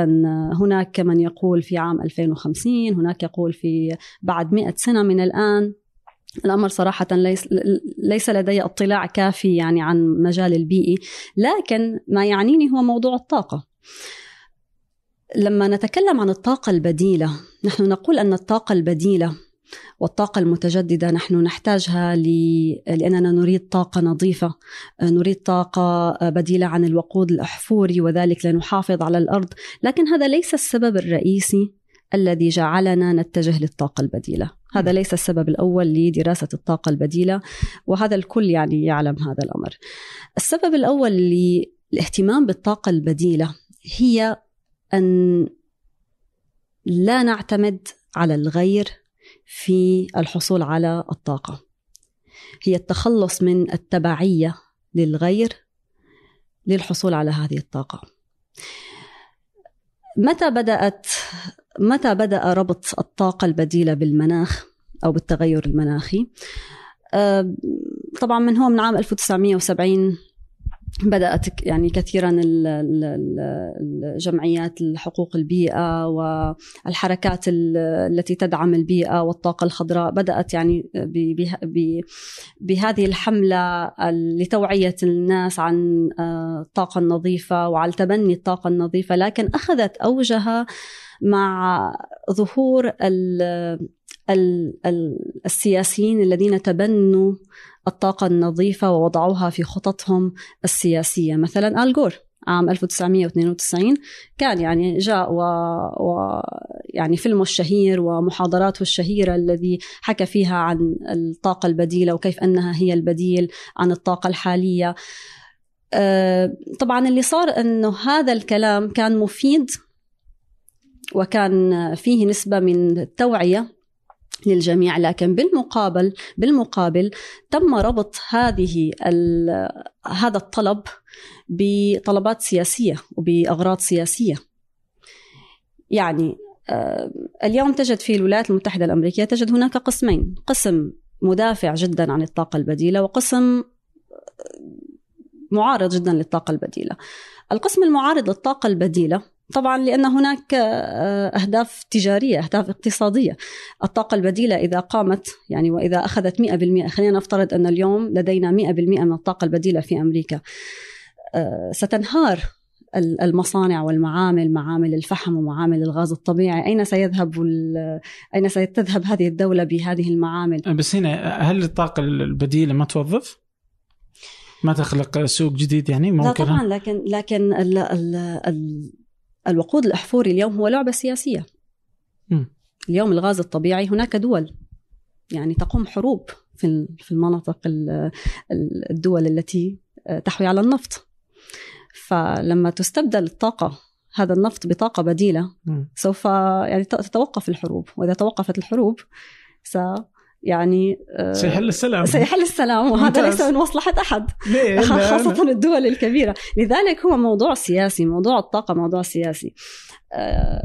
هناك من يقول في عام 2050، هناك يقول في بعد 100 سنة من الآن، الأمر صراحة ليس ليس لدي اطلاع كافي يعني عن مجال البيئي، لكن ما يعنيني هو موضوع الطاقة. لما نتكلم عن الطاقة البديلة نحن نقول أن الطاقة البديلة والطاقة المتجددة نحن نحتاجها لأننا نريد طاقة نظيفة نريد طاقة بديلة عن الوقود الأحفوري وذلك لنحافظ على الأرض. لكن هذا ليس السبب الرئيسي الذي جعلنا نتجه للطاقة البديلة. هذا ليس السبب الأول لدراسة الطاقة البديلة وهذا الكل يعني يعلم هذا الأمر. السبب الأول للاهتمام بالطاقة البديلة هي أن لا نعتمد على الغير في الحصول على الطاقة. هي التخلص من التبعية للغير للحصول على هذه الطاقة. متى بدأت متى بدأ ربط الطاقة البديلة بالمناخ أو بالتغير المناخي؟ آه، طبعا من هو؟ من عام 1970 بدأت يعني كثيرا الجمعيات حقوق البيئة والحركات التي تدعم البيئة والطاقة الخضراء بدأت يعني بهذه الحملة لتوعية الناس عن آه، الطاقة النظيفة وعلى تبني الطاقة النظيفة لكن أخذت أوجها مع ظهور السياسيين الذين تبنوا الطاقة النظيفة ووضعوها في خططهم السياسية. مثلا آل عام 1992 كان يعني جاء و... و يعني فيلمه الشهير ومحاضراته الشهيرة الذي حكى فيها عن الطاقة البديلة وكيف أنها هي البديل عن الطاقة الحالية. آه، طبعا اللي صار أنه هذا الكلام كان مفيد وكان فيه نسبة من التوعية للجميع لكن بالمقابل بالمقابل تم ربط هذه هذا الطلب بطلبات سياسية وبأغراض سياسية. يعني آه، اليوم تجد في الولايات المتحدة الأمريكية تجد هناك قسمين قسم مدافع جدا عن الطاقة البديلة وقسم معارض جدا للطاقة البديلة. القسم المعارض للطاقة البديلة طبعا لأن هناك آه، أهداف تجارية أهداف اقتصادية. الطاقة البديلة إذا قامت يعني وإذا أخذت 100% خلينا نفترض أن اليوم لدينا 100% من الطاقة البديلة في أمريكا. آه، ستنهار المصانع والمعامل معامل الفحم ومعامل الغاز الطبيعي. أين سيذهب أين ستذهب هذه الدولة بهذه المعامل؟ بس هنا هل الطاقة البديلة ما توظف؟ ما تخلق سوق جديد يعني؟ ممكن. لا طبعا لكن لكن ال ال ال الوقود الأحفوري اليوم هو لعبة سياسية م. اليوم الغاز الطبيعي هناك دول يعني تقوم حروب في في المناطق الدول التي تحوي على النفط فلما تستبدل الطاقة هذا النفط بطاقة بديلة. سوف يعني تتوقف الحروب وإذا توقفت الحروب س يعني آه، سيحل السلام. سيحل السلام وهذا ليس من مصلحة أحد ليه؟ خاصة الدول الكبيرة. لذلك هو موضوع سياسي موضوع الطاقة موضوع سياسي. آه،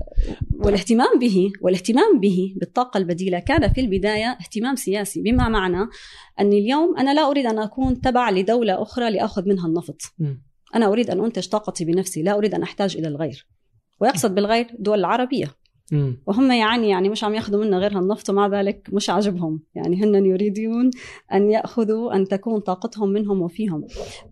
والاهتمام به والاهتمام به بالطاقة البديلة كان في البداية اهتمام سياسي بما معنى أني اليوم أنا لا أريد أن أكون تبع لدولة أخرى لأخذ منها النفط. أنا أريد أن أنتج طاقتي بنفسي لا أريد أن أحتاج إلى الغير. ويقصد بالغير الدول العربية وهم يعني يعني مش عم ياخذوا منا غير هالنفط ومع ذلك مش عاجبهم. يعني هن يريدون أن يأخذوا أن تكون طاقتهم منهم وفيهم.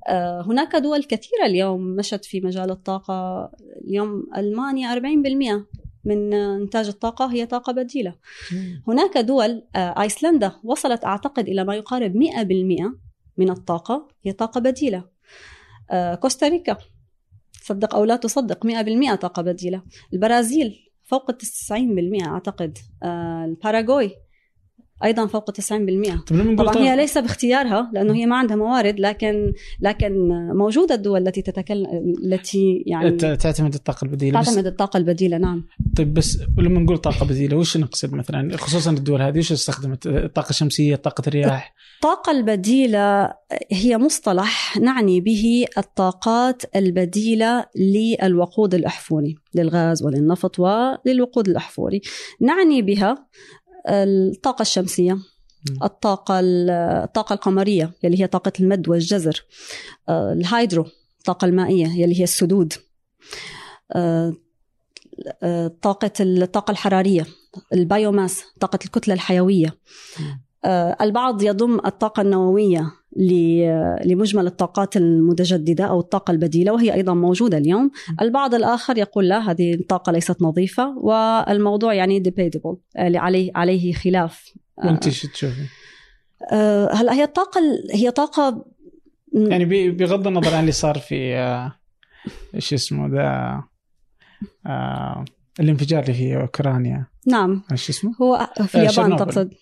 آه هناك دول كثيرة اليوم مشت في مجال الطاقة. اليوم ألمانيا 40% من إنتاج الطاقة هي طاقة بديلة. هناك دول آه أيسلندا وصلت أعتقد إلى ما يقارب 100% من الطاقة هي طاقة بديلة. آه كوستاريكا صدق أو لا تصدق 100% طاقة بديلة. البرازيل فوق ال 90% أعتقد آه، الباراغواي. أيضا فوق 90% طب طبعا طاقة- هي ليس باختيارها لأنه هي ما عندها موارد لكن لكن موجودة الدول التي تتكلم التي يعني تعتمد الطاقة البديلة تعتمد الطاقة البديلة نعم. طيب بس لما نقول طاقة بديلة وش نقصد مثلا؟ خصوصا الدول هذه وش استخدمت؟ الطاقه الشمسيه طاقة الرياح. الطاقة البديلة هي مصطلح نعني به الطاقات البديلة للوقود الأحفوري للغاز وللنفط وللوقود الأحفوري. نعني بها الطاقة الشمسية الطاقة الطاقة القمرية يلي هي طاقة المد والجزر آه، ال hydro الطاقة المائية يلي هي السدود آه، آه، طاقة الطاقة الحرارية ال biomass طاقة الكتلة الحيوية. البعض يضم الطاقة النووية لمجمل الطاقات المتجددة أو الطاقة البديلة وهي أيضا موجودة اليوم. البعض الآخر يقول لا هذه الطاقة ليست نظيفة والموضوع يعني debatable آه، عليه عليه خلاف. آه، وانت شو تشوفي؟ آه، هلا هي الطاقة ال- هي طاقة يعني بغض النظر عن اللي صار في آه، إيش اسمه ذا آه، الانفجار اللي في أوكرانيا. نعم. إيش اسمه؟ هو في آه، اليابان. تقصد.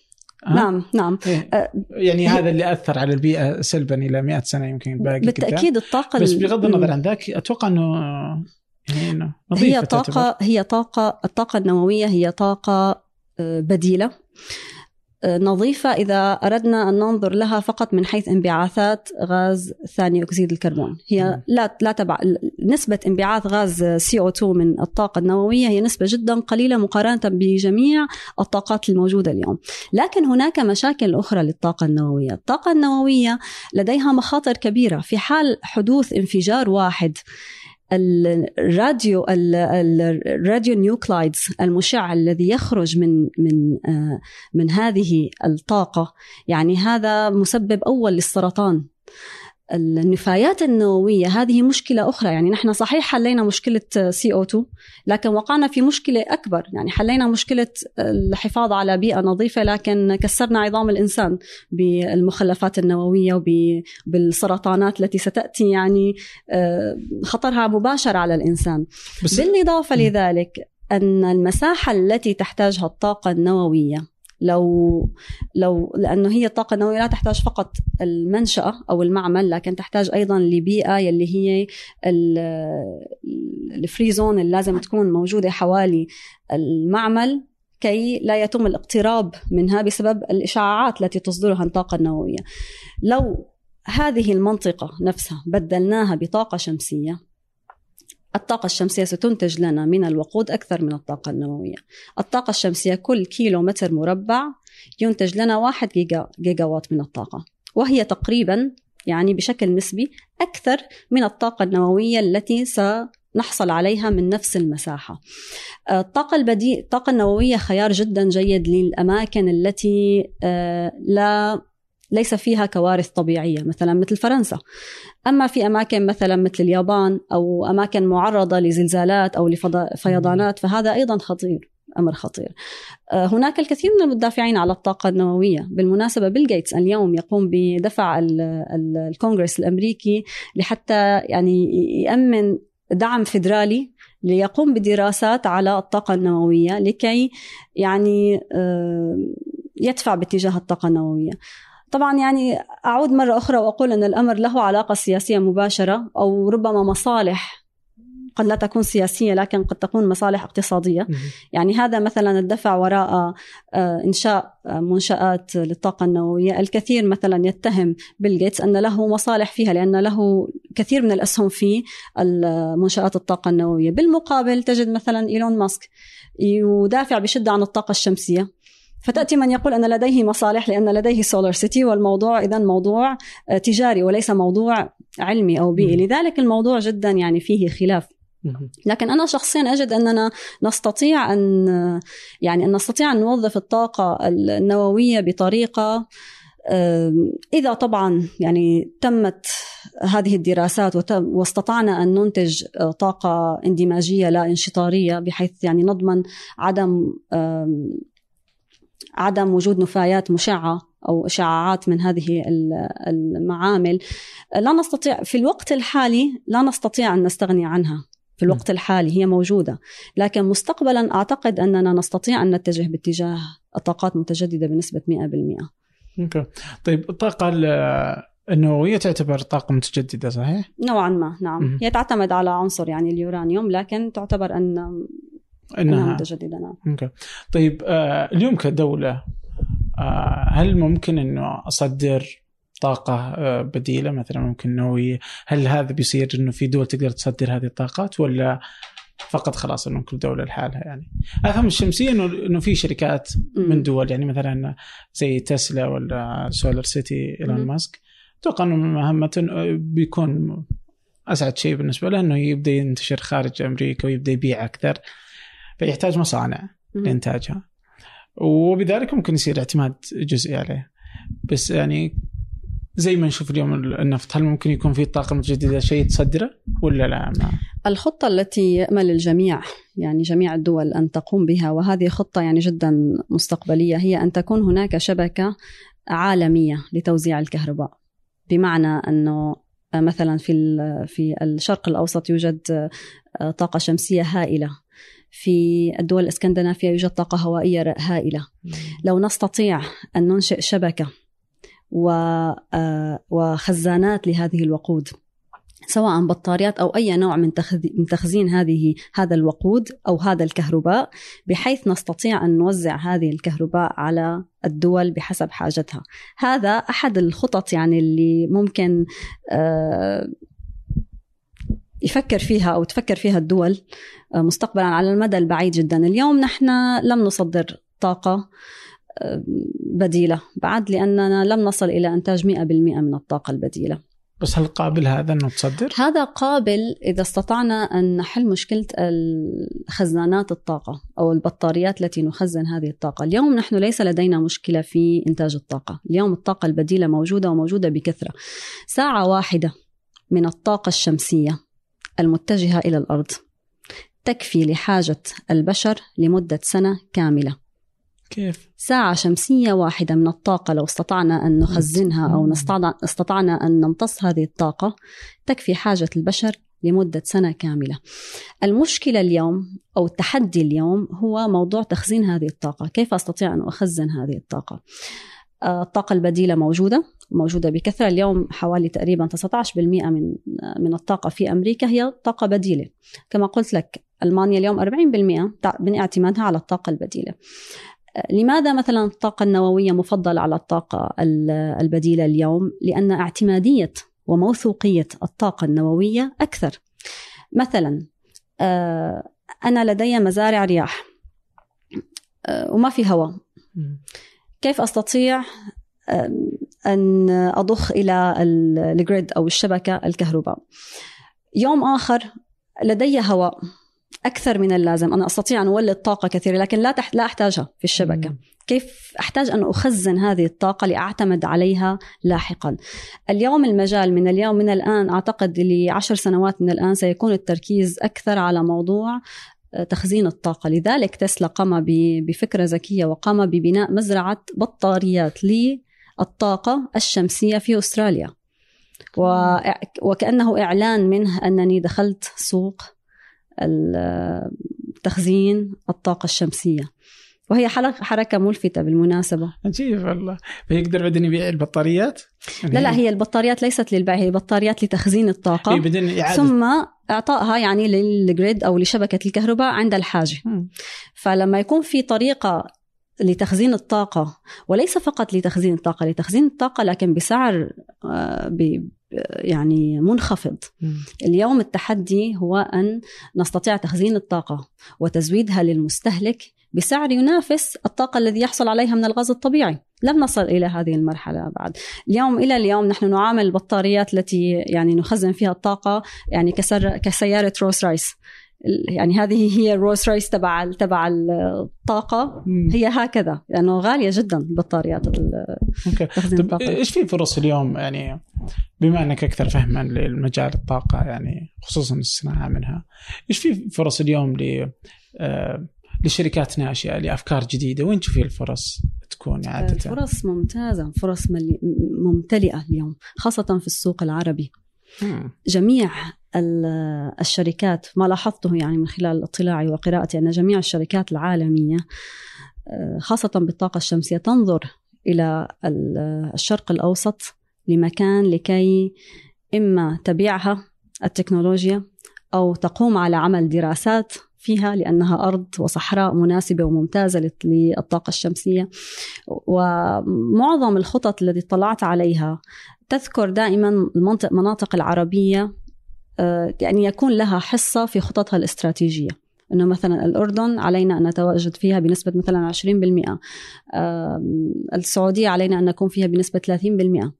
ها؟ نعم نعم إيه. آه، يعني هذا اللي أثر على البيئة سلبا إلى 100 سنة يمكن باقي قدام. بالتأكيد الطاقة بس بغض النظر عن ذاك أتوقع إنه يعني هي تعتبر. طاقة هي طاقة الطاقة النووية هي طاقة آه، بديلة آه، نظيفة إذا أردنا أن ننظر لها فقط من حيث انبعاثات غاز ثاني أكسيد الكربون. هي لا لا تبع نسبة انبعاث غاز CO2 من الطاقة النووية هي نسبة جدا قليلة مقارنة بجميع الطاقات الموجودة اليوم. لكن هناك مشاكل أخرى للطاقة النووية. الطاقة النووية لديها مخاطر كبيرة. في حال حدوث انفجار واحد الراديو ال- ال- الراديو نيوكلايدز المشع الذي يخرج من من آه، من هذه الطاقة. يعني هذا مسبب أول للسرطان. النفايات النووية هذه مشكلة أخرى. يعني نحن صحيح حلينا مشكلة CO2 لكن وقعنا في مشكلة أكبر. يعني حلينا مشكلة الحفاظ على بيئة نظيفة لكن كسرنا عظام الإنسان بالمخلفات النووية وبالسرطانات التي ستأتي. يعني آه، خطرها مباشر على الإنسان. بس بالإضافة. لذلك أن المساحة التي تحتاجها الطاقة النووية لو لو لأنه هي الطاقه النوويه لا تحتاج فقط المنشأة أو المعمل لكن تحتاج أيضا لبيئة يلي هي ال- ال free zone اللي لازم تكون موجودة حوالي المعمل كي لا يتم الاقتراب منها بسبب الإشعاعات التي تصدرها الطاقة النووية. لو هذه المنطقة نفسها بدلناها بطاقة شمسية الطاقة الشمسية ستنتج لنا من الوقود أكثر من الطاقة النووية. الطاقة الشمسية كل كيلو متر مربع ينتج لنا واحد giga, gigawatt من الطاقة وهي تقريبا يعني بشكل نسبي أكثر من الطاقة النووية التي سنحصل عليها من نفس المساحة. الطاقة البديل الطاقة النووية خيار جدا جيد للأماكن التي آه، لا ليس فيها كوارث طبيعية مثلا مثل فرنسا. أما في أماكن مثلا مثل اليابان أو أماكن معرضة لزلزالات أو لفيضانات فهذا أيضا خطير أمر خطير. آه، هناك الكثير من المدافعين على الطاقة النووية. بالمناسبة بيل جيتس اليوم يقوم بدفع ال- ال- الكونغرس الأمريكي لحتى يعني يأمن دعم فيدرالي ليقوم بدراسات على الطاقة النووية لكي يعني آه، يدفع باتجاه الطاقة النووية. طبعا يعني أعود مرة أخرى وأقول أن الأمر له علاقة سياسية مباشرة أو ربما مصالح قد لا تكون سياسية لكن قد تكون مصالح اقتصادية. يعني هذا مثلا الدفع وراء آه، إنشاء آه، منشآت للطاقة النووية. الكثير مثلا يتهم بيل جيتس أن له مصالح فيها لأن له كثير من الأسهم في منشآت الطاقة النووية. بالمقابل تجد مثلا إيلون ماسك يدافع بشدة عن الطاقة الشمسية. فتأتي من يقول أن لديه مصالح لأن لديه سولار سيتي والموضوع إذا موضوع آه، تجاري وليس موضوع علمي أو بيئي. لذلك الموضوع جدا يعني فيه خلاف. لكن أنا شخصيا أجد أننا نستطيع أن يعني أن نستطيع أن نوظف الطاقة النووية بطريقة آم، إذا طبعا يعني تمت هذه الدراسات واستطعنا أن ننتج آه، طاقة اندماجية لا انشطارية بحيث يعني نضمن عدم عدم وجود نفايات مشعة أو إشعاعات من هذه المعامل لا نستطيع في الوقت الحالي لا نستطيع أن نستغني عنها. في الوقت الحالي هي موجودة. لكن مستقبلا أعتقد أننا نستطيع أن نتجه باتجاه الطاقات المتجددة بنسبة 100% أوكي. طيب الطاقة النووية تعتبر طاقة متجددة صحيح؟ نوعا ما نعم. هي تعتمد على عنصر يعني اليورانيوم لكن تعتبر أن إنها متجدده نعم. okay. طيب آه اليوم كدولة آه هل ممكن إنه أصدر طاقة آه بديلة مثلا ممكن نووية هل هذا بيصير إنه في دول تقدر تصدر هذه الطاقات ولا فقط خلاص إنه كل دولة لحالها يعني؟ أفهم الشمسية إنه إنه في شركات من دول يعني مثلا زي تسلا ولا سولار سيتي إيلون ماسك. أتوقع إنه مهمة بيكون أسعد شيء بالنسبة له إنه يبدأ ينتشر خارج أمريكا ويبدأ يبيع أكثر. فيحتاج مصانع لإنتاجها. وبذلك ممكن يصير اعتماد جزئي عليه. بس يعني زي ما نشوف اليوم النفط هل ممكن يكون في الطاقه المتجدده شيء تصدره ولا لا؟ ما. الخطة التي يأمل الجميع يعني جميع الدول أن تقوم بها وهذه خطة يعني جدا مستقبلية هي أن تكون هناك شبكة عالمية لتوزيع الكهرباء. بمعنى أنه مثلا في في الشرق الأوسط يوجد طاقة شمسية هائلة. في الدول الإسكندنافية يوجد طاقة هوائية هائلة. لو نستطيع أن ننشئ شبكة وخزانات لهذه الوقود سواء بطاريات أو أي نوع من من تخزين هذه هذا الوقود أو هذا الكهرباء بحيث نستطيع أن نوزع هذه الكهرباء على الدول بحسب حاجتها. هذا أحد الخطط يعني اللي ممكن يفكر فيها أو تفكر فيها الدول مستقبلا على المدى البعيد جدا. اليوم نحن لم نصدر طاقة بديلة. بعد لأننا لم نصل إلى إنتاج 100% من الطاقة البديلة. بس هل قابل هذا أنه تصدر؟ هذا قابل إذا استطعنا أن نحل مشكلة خزانات الطاقة أو البطاريات التي نخزن هذه الطاقة، اليوم نحن ليس لدينا مشكلة في إنتاج الطاقة، اليوم الطاقة البديلة موجودة وموجودة بكثرة. ساعة واحدة من الطاقة الشمسية المتجهة إلى الأرض تكفي لحاجة البشر لمدة سنة كاملة. كيف؟ ساعة شمسية واحدة من الطاقة لو استطعنا أن نخزنها أو استطعنا أن نمتص هذه الطاقة تكفي حاجة البشر لمدة سنة كاملة. المشكلة اليوم أو التحدي اليوم هو موضوع تخزين هذه الطاقة، كيف أستطيع أن أخزن هذه الطاقة؟ الطاقة البديلة موجودة موجودة بكثرة اليوم حوالي تقريبا 19% من من الطاقة في أمريكا هي طاقة بديلة كما قلت لك ألمانيا اليوم 40% من اعتمادها على الطاقة البديلة لماذا مثلا الطاقة النووية مفضلة على الطاقة البديلة اليوم؟ لأن اعتمادية وموثوقية الطاقة النووية أكثر. مثلا أنا لدي مزارع رياح وما في هواء. كيف أستطيع أن أضخ إلى الجريد أو الشبكة الكهرباء؟ يوم آخر لدي هواء أكثر من اللازم أنا أستطيع أن أولد طاقة كثيرة لكن لا تحت لا أحتاجها في الشبكة مم. كيف أحتاج أن أخزن هذه الطاقة لأعتمد عليها لاحقا اليوم المجال من اليوم من الآن أعتقد لعشر سنوات من الآن سيكون التركيز أكثر على موضوع تخزين الطاقة لذلك تسلا قام بفكرة ذكية وقام ببناء مزرعة بطاريات للطاقه الشمسية في أستراليا. وكأنه إعلان منه أنني دخلت سوق تخزين الطاقة الشمسية. وهي حركة ملفتة بالمناسبة. عجيب والله. فيقدر بعدين يبيع البطاريات؟ يعني لا لا هي البطاريات ليست للبيع هي بطاريات لتخزين الطاقة. إعادة. ثم إعطائها يعني للجريد أو لشبكة الكهرباء عند الحاجة. م. فلما يكون في طريقة لتخزين الطاقة وليس فقط لتخزين الطاقة لتخزين الطاقة لكن بسعر يعني منخفض. اليوم التحدي هو أن نستطيع تخزين الطاقة وتزويدها للمستهلك بسعر ينافس الطاقة الذي يحصل عليها من الغاز الطبيعي. لم نصل إلى هذه المرحلة بعد. اليوم إلى اليوم نحن نعامل البطاريات التي يعني نخزن فيها الطاقة يعني كسر كسيارة رولز رويس يعني هذه هي الرولز رويس تبع تبع الطاقة هي هكذا لأنه يعني غالية جدا البطاريات okay إيش في فرص اليوم يعني بما إنك أكثر فهما للمجال الطاقة يعني خصوصا الصناعة منها إيش في فرص اليوم ل لشركات ناشئه لأفكار جديدة وين تشوفي الفرص تكون عادة؟ فرص ممتازة فرص. ممتلئة اليوم خاصة في السوق العربي. جميع الشركات ما لاحظته يعني من خلال اطلاعي وقراءتي أن جميع الشركات العالمية آه، خاصة بالطاقة الشمسية تنظر ال- الشرق الأوسط لمكان لكي إما تبيعها التكنولوجيا أو تقوم على عمل دراسات فيها لأنها أرض وصحراء مناسبة وممتازة للط- للطاقة الشمسية. ومعظم الخطط التي اطلعت عليها تذكر دائما المنطق مناطق العربية آه، يعني يكون لها حصة في خططها الاستراتيجية. إنه مثلا الأردن علينا أن نتواجد فيها بنسبة مثلا 20% آم، السعودية علينا أن نكون فيها بنسبة 30%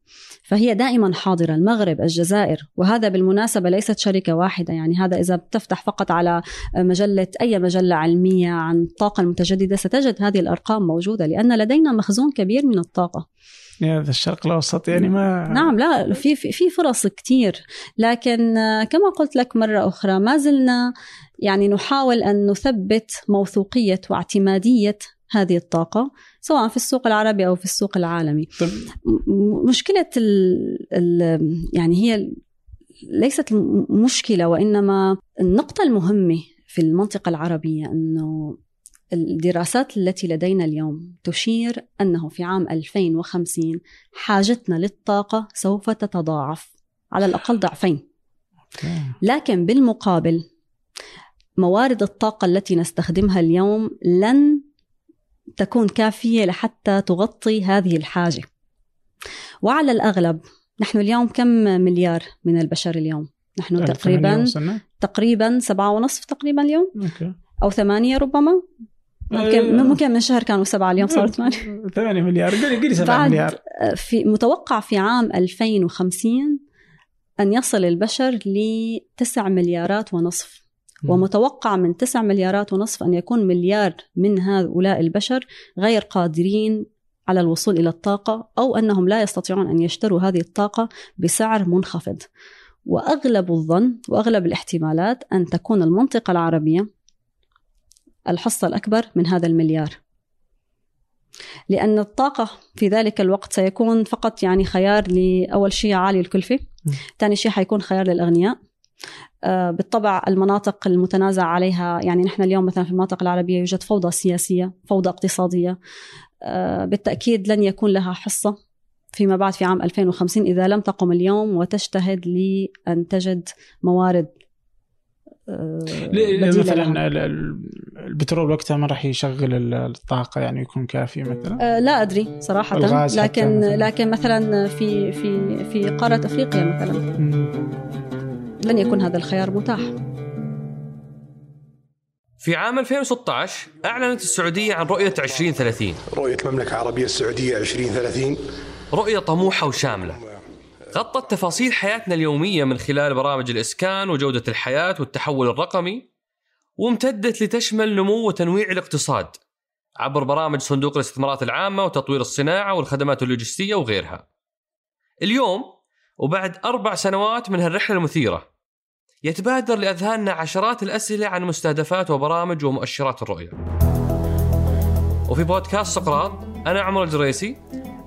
فهي دائما حاضرة. المغرب الجزائر وهذا بالمناسبة ليست شركة واحدة. يعني هذا إذا بتفتح فقط على مجلة أي مجلة علمية عن الطاقة المتجددة ستجد هذه الأرقام موجودة لأن لدينا مخزون كبير من الطاقة. هذا الشرق الأوسط؟ يعني ما نعم لا في في فرص كتير. لكن كما قلت لك مرة أخرى ما زلنا يعني نحاول أن نثبت موثوقية واعتمادية هذه الطاقة سواء في السوق العربي أو في السوق العالمي. طب مشكلة ال ال يعني هي ليست مشكلة وإنما النقطة المهمة في المنطقة العربية أنه الدراسات التي لدينا اليوم تشير أنه في عام 2050 حاجتنا للطاقة سوف تتضاعف على الأقل ضعفين. أوكي. لكن بالمقابل موارد الطاقة التي نستخدمها اليوم لن تكون كافية لحتى تغطي هذه الحاجة. وعلى الأغلب نحن اليوم كم مليار من البشر اليوم؟ نحن تقريبا؟ تقريبا سبعة ونصف تقريبا اليوم. أوكي. أو ثمانية ربما. ممكن آه. ممكن من شهر كانوا سبعة اليوم صاروا ثمانية. 8 مليار. قولي قولي 7 بعد مليار. في متوقع في عام 2050 أن يصل البشر لتسع مليارات ونصف. ومتوقع من تسع مليارات ونصف أن يكون مليار من هؤلاء البشر غير قادرين على الوصول إلى الطاقة أو أنهم لا يستطيعون أن يشتروا هذه الطاقة بسعر منخفض. وأغلب الظن وأغلب الاحتمالات أن تكون المنطقة العربية الحصة الأكبر من هذا المليار. لأن الطاقة في ذلك الوقت سيكون فقط يعني خيار لأول شيء عالي الكلفة. ثاني شيء حيكون خيار للأغنياء. آه، بالطبع المناطق المتنازع عليها يعني نحن اليوم مثلا في المناطق العربية يوجد فوضى سياسية فوضى اقتصادية. آه، بالتأكيد لن يكون لها حصة فيما بعد في عام 2050 إذا لم تقم اليوم وتجتهد لأن تجد موارد مثلا. ال- ال- البترول وقتها ما راح يشغل ال- الطاقة يعني يكون كافي مثلا؟ آه، لا أدري صراحة. لكن مثلاً. لكن مثلا في في في قارة أفريقيا مثلا. مم. لن يكون هذا الخيار متاح. في عام 2016 أعلنت السعودية عن رؤية 2030 رؤية المملكة العربية السعودية 2030 رؤية طموحة وشاملة. غطت تفاصيل حياتنا اليومية من خلال برامج الإسكان وجودة الحياة والتحول الرقمي وامتدت لتشمل نمو وتنويع الاقتصاد عبر برامج صندوق الاستثمارات العامة وتطوير الصناعة والخدمات اللوجستية وغيرها. اليوم وبعد أربع سنوات من هالرحلة المثيرة يتبادر لأذهاننا عشرات الأسئلة عن مستهدفات وبرامج ومؤشرات الرؤية. وفي بودكاست سقراط أنا عمر الجريسي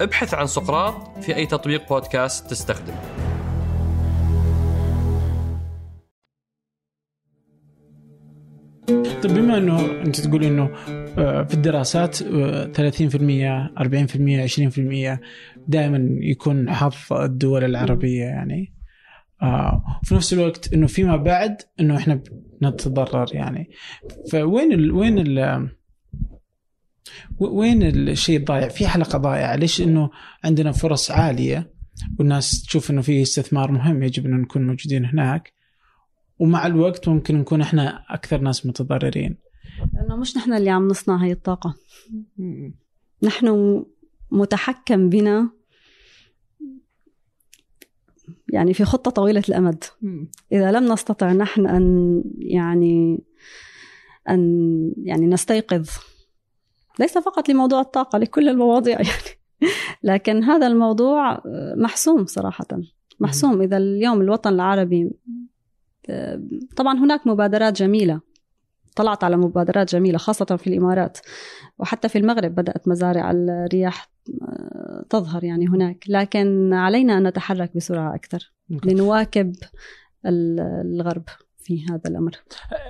ابحث عن سقراط في أي تطبيق بودكاست تستخدم طيب بما إنه أنت تقول إنه آه، في الدراسات آه، 30% 40% 20% دائما يكون حظ الدول العربية يعني. آه، وفي نفس الوقت إنه فيما بعد إنه إحنا نتضرر يعني. فوين ال وين ال وين الشيء الضايع؟ في حلقة ضايعة، ليش؟ إنه عندنا فرص عالية والناس تشوف إنه في استثمار مهم يجب ان نكون موجودين هناك. ومع الوقت ممكن نكون إحنا أكثر ناس متضررين. لأنه مش نحن اللي عم نصنع هي الطاقة. نحن متحكم بنا. يعني في خطة طويلة الأمد. إذا لم نستطع نحن أن يعني أن يعني نستيقظ ليس فقط لموضوع الطاقة لكل المواضيع يعني. لكن هذا الموضوع محسوم صراحة محسوم. إذا اليوم الوطن العربي طبعا هناك مبادرات جميلة طلعت على مبادرات جميلة خاصة في الإمارات وحتى في المغرب بدأت مزارع الرياح تظهر يعني هناك. لكن علينا أن نتحرك بسرعة أكثر لنواكب الغرب في هذا الأمر.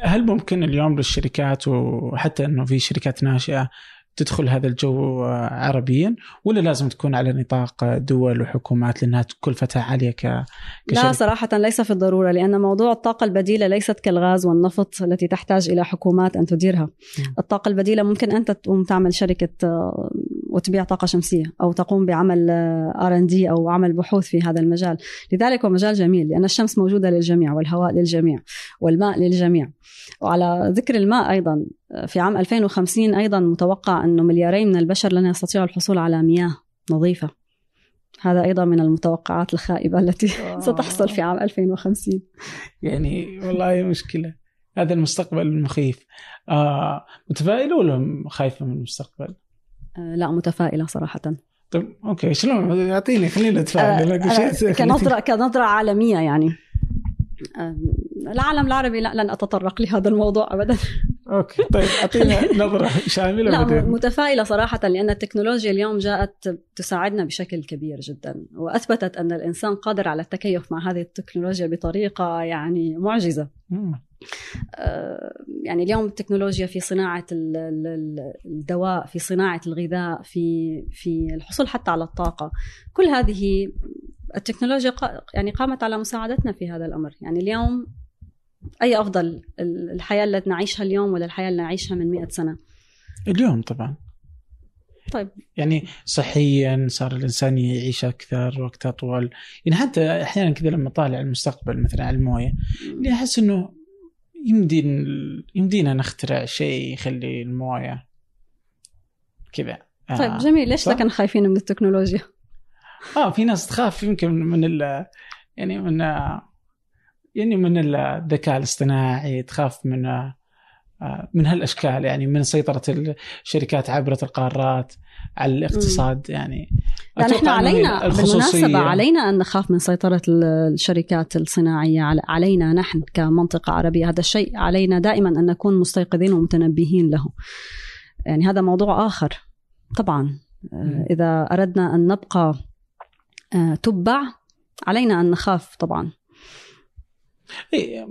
هل ممكن اليوم للشركات وحتى أنه في شركات ناشئة تدخل هذا الجو عربيا ولا لازم تكون على نطاق دول وحكومات؟ لأنها كلفتها عالية ك لا صراحة ليس في الضرورة لأن موضوع الطاقة البديلة ليست كالغاز والنفط التي تحتاج إلى حكومات أن تديرها. الطاقة البديلة ممكن أنت تقوم تعمل شركة آه، وتبيع طاقة شمسية أو تقوم بعمل ار ان دي أو عمل بحوث في هذا المجال. لذلك هو مجال جميل لأن الشمس موجودة للجميع والهواء للجميع والماء للجميع. وعلى ذكر الماء أيضا في عام 2050 أيضا متوقع أنه مليارين من البشر لن يستطيعوا الحصول على مياه نظيفة. هذا أيضا من المتوقعات الخائبة التي ستحصل في عام 2050 يعني والله مشكلة. هذا المستقبل المخيف. آه متفائله ولا خايفة من المستقبل؟ آه لا متفائلة صراحة. طيب okay شلون؟ اعطيني خلينا نتفائل آه كنظره كنظرة عالمية يعني. العالم العربي لا لن أتطرق لهذا الموضوع ابدا. okay. طيب أعطينا نظرة شاملة لا بدين. متفائلة صراحة لأن التكنولوجيا اليوم جاءت تساعدنا بشكل كبير جدا وأثبتت أن الإنسان قادر على التكيف مع هذه التكنولوجيا بطريقة يعني معجزة. آه يعني اليوم التكنولوجيا في صناعة الدواء في صناعة الغذاء في في الحصول حتى على الطاقة. كل هذه التكنولوجيا يعني قامت على مساعدتنا في هذا الأمر. يعني اليوم أي أفضل الحياة التي نعيشها اليوم ولا الحياة اللي نعيشها من 100 سنة؟ اليوم طبعا. طيب. يعني صحيا صار الإنسان يعيش أكثر وقت أطول. يعني حتى أحيانا كذا لما طالع المستقبل مثلا على الموية اللي أحس إنه يمدي يمدينا نخترع شيء يخلي الموية كذا. آه. طيب جميل. ليش لكن خايفين من التكنولوجيا؟ آه في ناس تخاف يمكن من ال يعني من يعني من الذكاء الاصطناعي تخاف من من هالأشكال يعني من سيطرة الشركات عبر القارات على الاقتصاد يعني. يعني إحنا علينا بالمناسبة علينا أن نخاف من سيطرة الشركات الصناعية علينا نحن كمنطقة عربية. هذا الشيء علينا دائما أن نكون مستيقظين ومتنبهين له. يعني هذا موضوع آخر. طبعا إذا أردنا أن نبقى آه، تبع علينا أن نخاف طبعا. اي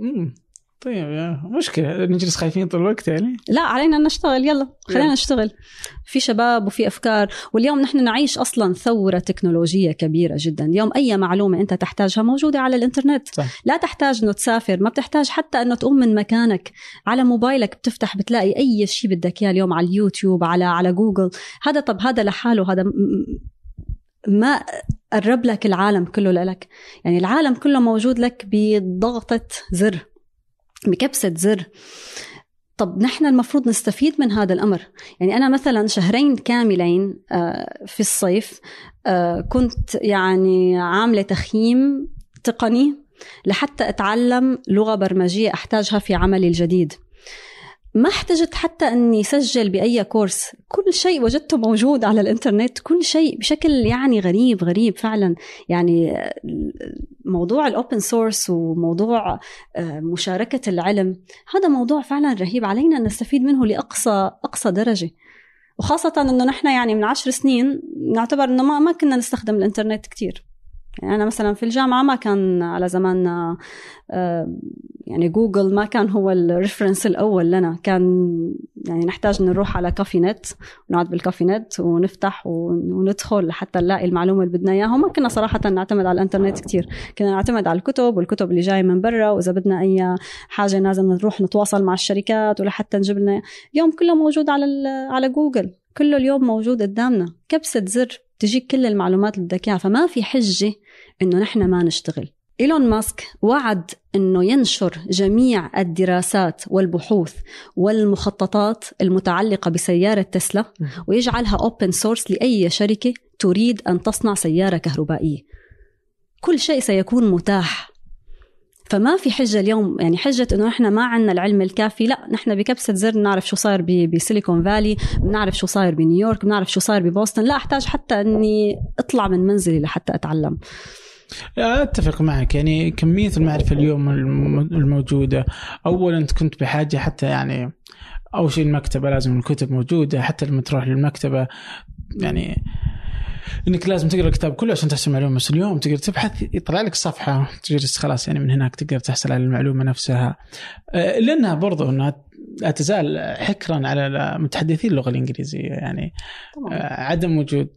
طيب مشكلة. نجلس خايفين طول الوقت يعني؟ لا علينا أن نشتغل. يلا خلينا نشتغل. في شباب وفي أفكار. واليوم نحن نعيش أصلا ثورة تكنولوجية كبيرة جدا. اليوم أي معلومة أنت تحتاجها موجودة على الإنترنت. صح. لا تحتاج أنه تسافر ما بتحتاج حتى أنه تقوم من مكانك. على موبايلك بتفتح بتلاقي أي شيء بدك إياه اليوم على اليوتيوب على على جوجل. هذا طب هذا لحاله هذا ما قرب لك العالم كله لك يعني العالم كله موجود لك بضغطة زر بكبسة زر. طب نحن المفروض نستفيد من هذا الأمر. يعني أنا مثلا شهرين كاملين آه، في الصيف آه، كنت يعني عاملة تخييم تقني لحتى أتعلم لغة برمجية أحتاجها في عملي الجديد. ما احتجت حتى أني اسجل بأي كورس. كل شيء وجدته موجود على الإنترنت. كل شيء بشكل يعني غريب غريب فعلا. يعني موضوع ال open source وموضوع آه، مشاركة العلم هذا موضوع فعلا رهيب علينا أن نستفيد منه لأقصى أقصى درجة. وخاصة أنه نحن يعني من عشر سنين نعتبر إنه ما ما كنا نستخدم الإنترنت كثير يعني أنا مثلا في الجامعة ما كان على زماننا آه، يعني جوجل ما كان هو ال reference الأول لنا. كان يعني نحتاج نروح على café net ونقعد بال café net ونفتح وندخل لحتى نلاقي المعلومة اللي بدنا إياها. وما كنا صراحة نعتمد على الإنترنت كتير. كنا نعتمد على الكتب والكتب اللي جاية من برا. وإذا بدنا أي حاجة لازم نروح نتواصل مع الشركات ولحتى نجيب لنا. اليوم كله موجود على على جوجل. كله اليوم موجود قدامنا. كبسة زر تجيك كل المعلومات اللي بدك إياها. فما في حجة إنه نحن ما نشتغل. إيلون ماسك وعد أنه ينشر جميع الدراسات والبحوث والمخططات المتعلقة بسيارة تسلا ويجعلها open source لأي شركة تريد أن تصنع سيارة كهربائية. كل شيء سيكون متاح. فما في حجة اليوم يعني حجة إنه إحنا ما عندنا العلم الكافي. لا نحن بكبسة زر بنعرف شو صاير بسيليكون فالي بنعرف شو صاير بنيويورك بنعرف شو صاير ببوسطن. لا أحتاج حتى إني أطلع من منزلي لحتى أتعلم. أتفق معك. يعني كمية المعرفة اليوم الموجودة اولا انت كنت بحاجة حتى يعني أول شيء المكتبة لازم الكتب موجودة حتى لما تروح للمكتبة يعني إنك لازم تقرأ الكتاب كله عشان تحصل معلومة. بس اليوم تقدر تبحث يطلع لك صفحة تجلس خلاص يعني من هناك تقدر تحصل على المعلومة نفسها. آه، لأنها برضو انها لا تزال حكرا على متحدثي اللغة الإنجليزية. يعني طبعا. آه، عدم وجود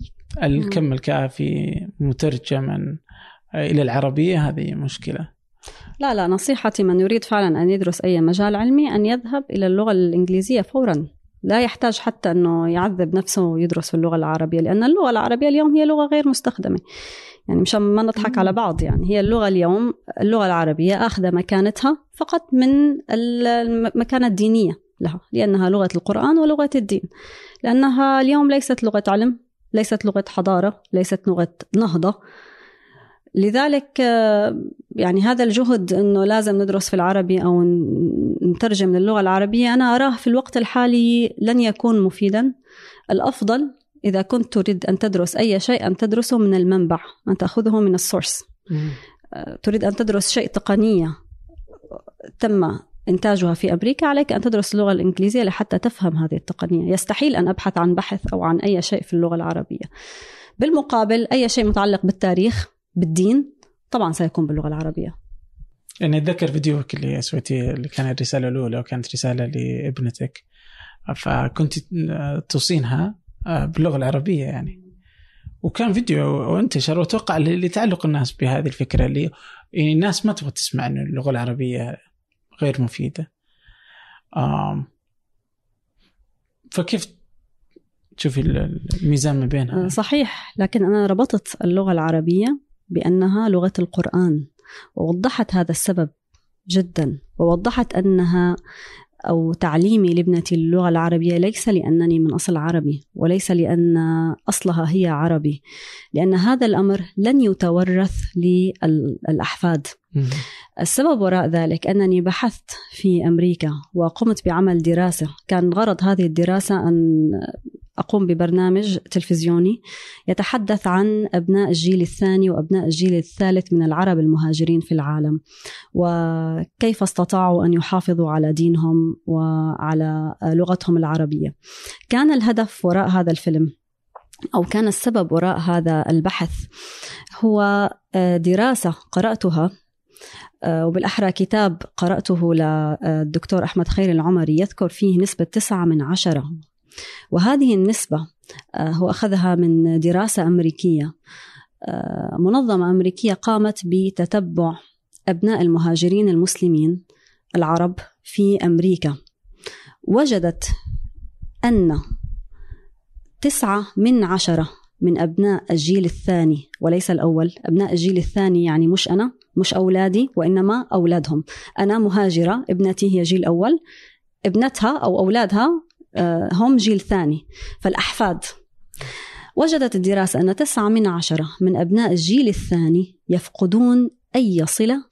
الكم الكافي مترجما. إلى العربية هذه مشكلة. لا لا نصيحتي من يريد فعلا أن يدرس أي مجال علمي أن يذهب إلى اللغة الإنجليزية فورا. لا يحتاج حتى أنه يعذب نفسه ويدرس اللغة العربية لأن اللغة العربية اليوم هي لغة غير مستخدمة. يعني مشان ما نضحك على بعض يعني هي اللغة اليوم اللغة العربية اخذه مكانتها فقط من المكانة الدينية لها لأنها لغة القرآن ولغة الدين. لأنها اليوم ليست لغة علم ليست لغة حضارة ليست لغة نهضة. لذلك يعني هذا الجهد إنه لازم ندرس في العربي أو نترجم للغة العربية أنا أراه في الوقت الحالي لن يكون مفيدا. الأفضل إذا كنت تريد أن تدرس أي شيء أن تدرسه من المنبع أن تأخذه من السورس. تريد أن تدرس شيء تقنية تم إنتاجها في أمريكا عليك أن تدرس اللغة الإنجليزية لحتى تفهم هذه التقنية. يستحيل أن أبحث عن بحث أو عن أي شيء في اللغة العربية. بالمقابل أي شيء متعلق بالتاريخ بالدين طبعا سيكون باللغة العربية يعني أتذكر فيديوك اللي سويتيه اللي كان الرساله الأولى وكانت رسالة لابنتك فكنت توصينها آه، باللغة العربية يعني وكان فيديو وانتشر وأتوقع لتعلق الناس بهذه الفكرة اللي يعني الناس ما تبغى تسمع ان اللغة العربية غير مفيدة. فكيف تشوفي الميزان ما بينها؟ صحيح لكن أنا ربطت اللغة العربية بأنها لغة القرآن ووضحت هذا السبب جدا ووضحت أنها أو تعليمي لابنتي اللغة العربية ليس لأنني من أصل عربي وليس لأن أصلها هي عربي لأن هذا الأمر لن يتورث للأحفاد. السبب وراء ذلك أنني بحثت في أمريكا وقمت بعمل دراسة. كان غرض هذه الدراسة أن أقوم ببرنامج تلفزيوني يتحدث عن أبناء الجيل الثاني وأبناء الجيل الثالث من العرب المهاجرين في العالم وكيف استطاعوا أن يحافظوا على دينهم وعلى لغتهم العربية. كان الهدف وراء هذا الفيلم أو كان السبب وراء هذا البحث هو دراسة قرأتها وبالأحرى كتاب قرأته للدكتور أحمد خير العمري يذكر فيه نسبة تسعة من عشرة. وهذه النسبة آه، هو أخذها من دراسة أمريكية. آه، منظمة أمريكية قامت بتتبع أبناء المهاجرين المسلمين العرب في أمريكا. وجدت أن تسعة من عشرة من أبناء الجيل الثاني وليس الأول. أبناء الجيل الثاني يعني مش أنا مش أولادي وإنما أولادهم. أنا مهاجرة ابنتي هي جيل أول. ابنتها أو أولادها آه، هم جيل ثاني. فالأحفاد. وجدت الدراسة أن تسعة من عشرة من أبناء الجيل الثاني يفقدون أي صلة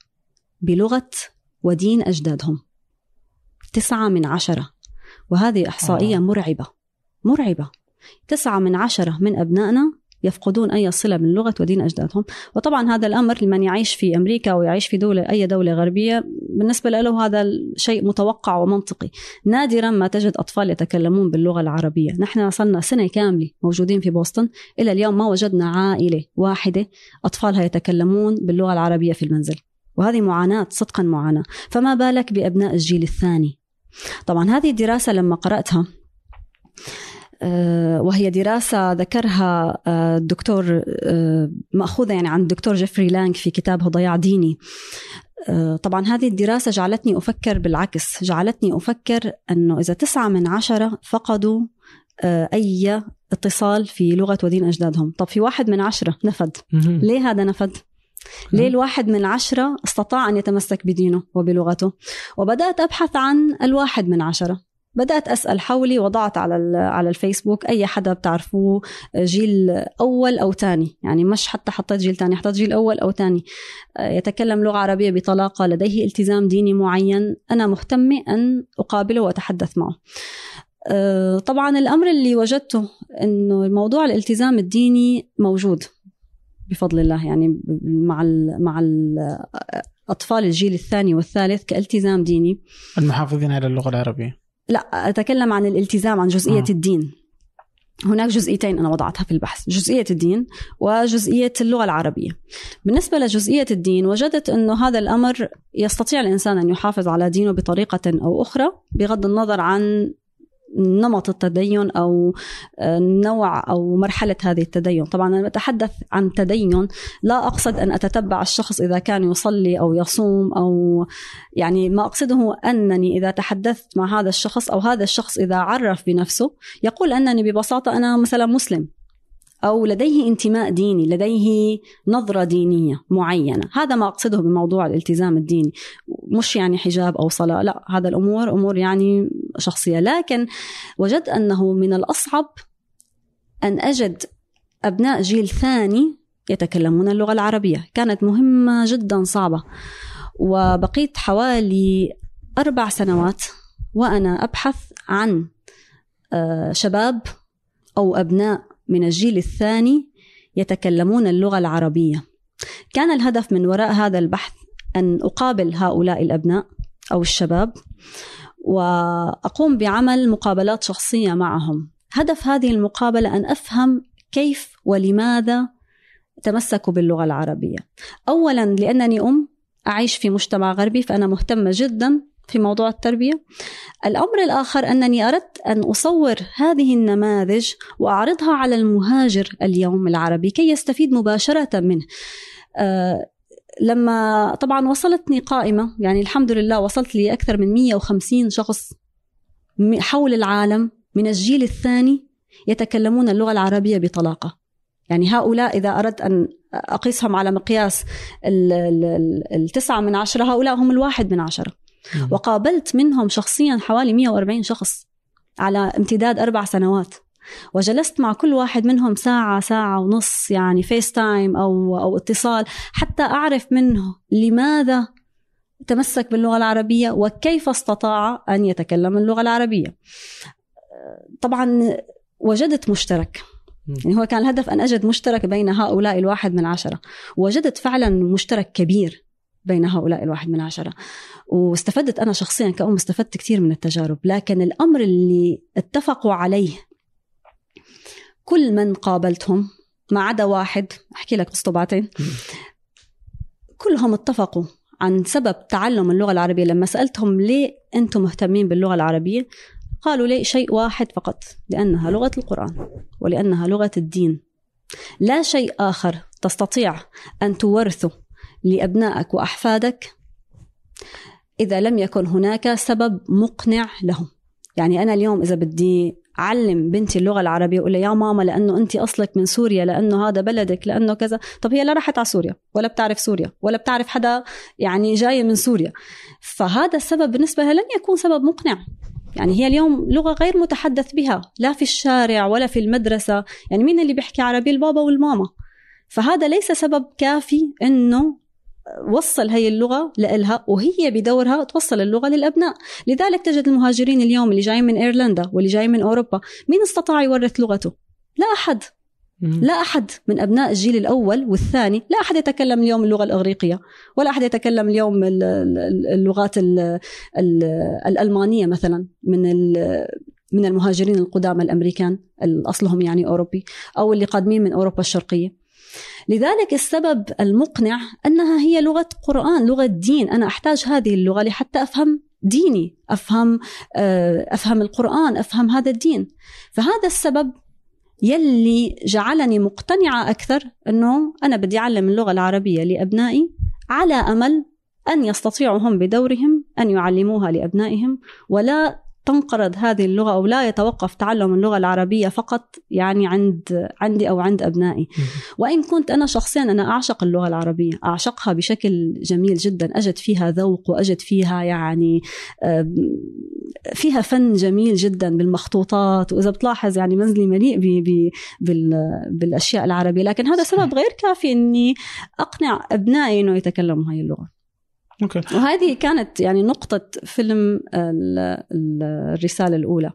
بلغة ودين أجدادهم. تسعة من عشرة. وهذه إحصائية مرعبة. مرعبة. تسعة من عشرة من أبنائنا يفقدون أي صلة من لغة ودين أجدادهم. وطبعا هذا الأمر لمن يعيش في أمريكا ويعيش في دولة أي دولة غربية بالنسبة له هذا شيء متوقع ومنطقي. نادرا ما تجد أطفال يتكلمون باللغة العربية. نحن صلنا سنة كاملة موجودين في بوسطن. إلى اليوم ما وجدنا عائلة واحدة أطفالها يتكلمون باللغة العربية في المنزل. وهذه معاناة صدقا معاناة. فما بالك بأبناء الجيل الثاني؟ طبعا هذه الدراسة لما قرأتها وهي دراسة ذكرها آه، الدكتور آه، مأخوذة يعني عن الدكتور جيفري لانج في كتابه ضياع ديني. طبعا هذه الدراسة جعلتني أفكر بالعكس جعلتني أفكر أنه إذا تسعة من عشرة فقدوا أي اتصال في لغة ودين أجدادهم. طب في واحد من عشرة نفد. ليه هذا نفد؟ ليه الواحد من عشرة استطاع أن يتمسك بدينه وبلغته؟ وبدأت أبحث عن الواحد من عشرة. بدأت أسأل حولي وضعت على على الفيسبوك أي حدا بتعرفوه جيل أول أو ثاني يعني مش حتى حطيت جيل ثاني حطيت جيل أول أو ثاني يتكلم لغة عربية بطلاقة لديه التزام ديني معين. أنا مهتمة أن أقابله وأتحدث معه. آه، طبعا الأمر اللي وجدته إنه موضوع الالتزام الديني موجود بفضل الله. يعني مع ال مع الاطفال الجيل الثاني والثالث كالتزام ديني. المحافظين على اللغة العربية. لا أتكلم عن الالتزام عن جزئية آه. الدين هناك جزئيتين أنا وضعتها في البحث جزئية الدين وجزئية اللغة العربية بالنسبة لجزئية الدين وجدت انه هذا الأمر يستطيع الإنسان أن يحافظ على دينه بطريقة أو أخرى بغض النظر عن نمط التدين أو آه، نوع أو مرحلة هذه التدين، طبعا أنا بتحدث عن تدين. لا أقصد أن أتتبع الشخص إذا كان يصلي أو يصوم أو يعني ما أقصده أنني إذا تحدثت مع هذا الشخص أو هذا الشخص إذا عرف بنفسه يقول أنني ببساطة أنا مثلا مسلم. أو لديه انتماء ديني لديه نظرة دينية معينة. هذا ما أقصده بموضوع الالتزام الديني. مش يعني حجاب أو صلاة لا هذا الأمور أمور يعني شخصية. لكن وجدت أنه من الأصعب أن أجد أبناء جيل ثاني يتكلمون اللغة العربية. كانت مهمة جدا صعبة. وبقيت حوالي أربع سنوات وأنا أبحث عن آه، شباب أو أبناء من الجيل الثاني يتكلمون اللغة العربية. كان الهدف من وراء هذا البحث أن أقابل هؤلاء الأبناء أو الشباب وأقوم بعمل مقابلات شخصية معهم. هدف هذه المقابلة أن أفهم كيف ولماذا تمسكوا باللغة العربية. اولا لأنني أم أعيش في مجتمع غربي فأنا مهتمة جدا في موضوع التربية. الأمر الآخر أنني أردت أن أصور هذه النماذج وأعرضها على المهاجر اليوم العربي كي يستفيد مباشرة منه. أه لما طبعا وصلتني قائمة يعني الحمد لله وصلت لي أكثر من 150 شخص حول العالم من الجيل الثاني يتكلمون اللغة العربية بطلاقة. يعني هؤلاء إذا أردت أن أقيسهم على مقياس التسعة من عشرة هؤلاء هم الواحد من عشرة. وقابلت منهم شخصيا حوالي 140 شخص على امتداد أربع سنوات. وجلست مع كل واحد منهم ساعة ساعة ونص يعني face time أو, أو اتصال حتى أعرف منه لماذا تمسك باللغة العربية وكيف استطاع أن يتكلم اللغة العربية. طبعا وجدت مشترك. يعني هو كان الهدف أن أجد مشترك بين هؤلاء الواحد من عشرة وجدت فعلا مشترك كبير. بين هؤلاء الواحد من عشرة. واستفدت أنا شخصيا كأم استفدت كثير من التجارب لكن الأمر اللي اتفقوا عليه كل من قابلتهم ما عدا واحد أحكي لك قصته بعدين كلهم اتفقوا عن سبب تعلم اللغة العربية. لما سألتهم ليه أنتم مهتمين باللغة العربية قالوا لي شيء واحد فقط لأنها لغة القرآن ولأنها لغة الدين. لا شيء آخر تستطيع أن تورثه لأبنائك وأحفادك. إذا لم يكن هناك سبب مقنع لهم. يعني أنا اليوم إذا بدي علم بنتي اللغة العربية أقول لها يا ماما لأنه انت أصلك من سوريا لأنه هذا بلدك لأنه كذا. طب هي لا راحت على سوريا ولا بتعرف سوريا ولا بتعرف حدا يعني جاي من سوريا. فهذا السبب بالنسبة لها لن يكون سبب مقنع. يعني هي اليوم لغة غير متحدث بها لا في الشارع ولا في المدرسة. يعني مين اللي بيحكي عربي؟ البابا والماما. فهذا ليس سبب كافي إنه وصل هي اللغة لإلها وهي بدورها توصل اللغة للأبناء. لذلك تجد المهاجرين اليوم اللي جايين من إيرلندا واللي جايين من أوروبا مين استطاع يورث لغته؟ لا أحد. لا أحد. من أبناء الجيل الأول والثاني. لا أحد يتكلم اليوم اللغة الإغريقية ولا أحد يتكلم اليوم اللغات الألمانية مثلا من من المهاجرين القدامى الأمريكان أصلهم يعني أوروبي أو اللي قادمين من أوروبا الشرقية. لذلك السبب المقنع أنها هي لغة قرآن لغة دين. أنا أحتاج هذه اللغة لحتى أفهم ديني أفهم آه، أفهم القرآن أفهم هذا الدين. فهذا السبب يلي جعلني مقتنعة أكثر أنه أنا بدي أعلم اللغة العربية لأبنائي على أمل أن يستطيعوا هم بدورهم أن يعلموها لأبنائهم ولا تنقرض هذه اللغة أو لا يتوقف تعلم اللغة العربية فقط يعني عند عندي أو عند أبنائي. وإن كنت أنا شخصيا أنا أعشق اللغة العربية أعشقها بشكل جميل جدا. أجد فيها ذوق وأجد فيها يعني فيها فن جميل جدا بالمخطوطات. وإذا بتلاحظ يعني منزلي مليء ب- ب- بال- بالأشياء العربية. لكن هذا سبب غير كافي أني أقنع أبنائي أنه يتكلموا هاي اللغة. أوكي. وهذه كانت يعني نقطة فيلم ال- ال- الرسالة الأولى.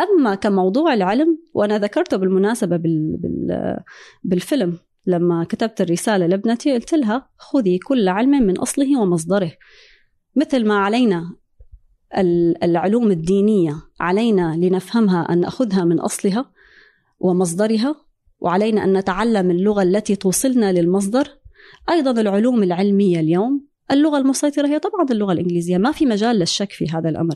أما كموضوع العلم وأنا ذكرته بالمناسبة بال بال بالفيلم لما كتبت الرسالة لابنتي قلت لها خذي كل علم من أصله ومصدره. مثل ما علينا ال- العلوم الدينية علينا لنفهمها أن نأخذها من أصلها ومصدرها وعلينا أن نتعلم اللغة التي توصلنا للمصدر. أيضا العلوم العلمية اليوم اللغة المسيطرة هي طبعا اللغة الإنجليزية ما في مجال للشك في هذا الأمر.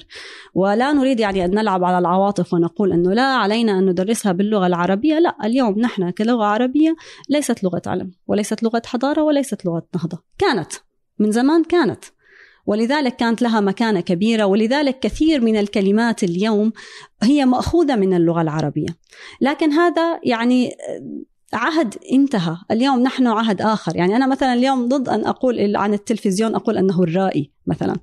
ولا نريد يعني أن نلعب على العواطف ونقول أنه لا علينا أن ندرسها باللغة العربية لا اليوم نحن كلغة عربية ليست لغة علم وليست لغة حضارة وليست لغة نهضة. كانت من زمان كانت. ولذلك كانت لها مكانة كبيرة ولذلك كثير من الكلمات اليوم هي مأخوذة من اللغة العربية. لكن هذا يعني عهد انتهى. اليوم نحن عهد آخر. يعني أنا مثلا اليوم ضد أن أقول عن التلفزيون أقول أنه الرائي مثلا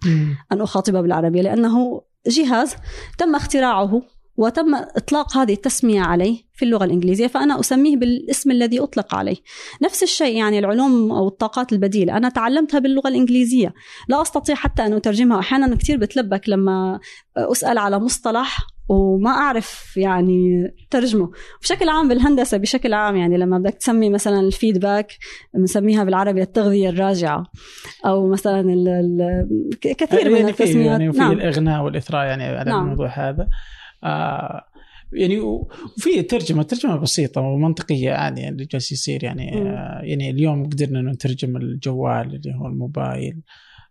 أن أخاطب بالعربية لأنه جهاز تم اختراعه وتم إطلاق هذه التسمية عليه في اللغة الإنجليزية فأنا أسميه بالاسم الذي أطلق عليه. نفس الشيء يعني العلوم أو الطاقات البديلة. أنا تعلمتها باللغة الإنجليزية. لا أستطيع حتى أن أترجمها. أحيانا كثير بتلبك لما أسأل على مصطلح وما أعرف يعني ترجمة بشكل عام بالهندسة بشكل عام يعني لما بدك تسمي مثلا الفيدباك بنسميها بالعربي التغذية الراجعة أو مثلا ال ال كثير من يعني التسميات يعني في نعم. الإغناء والإثراء يعني على نعم. الموضوع هذا آه يعني وفي ترجمة ترجمة بسيطة ومنطقية يعني اللي جالس يصير يعني. آه يعني اليوم قدرنا إنه نترجم الجوال اللي هو الموبايل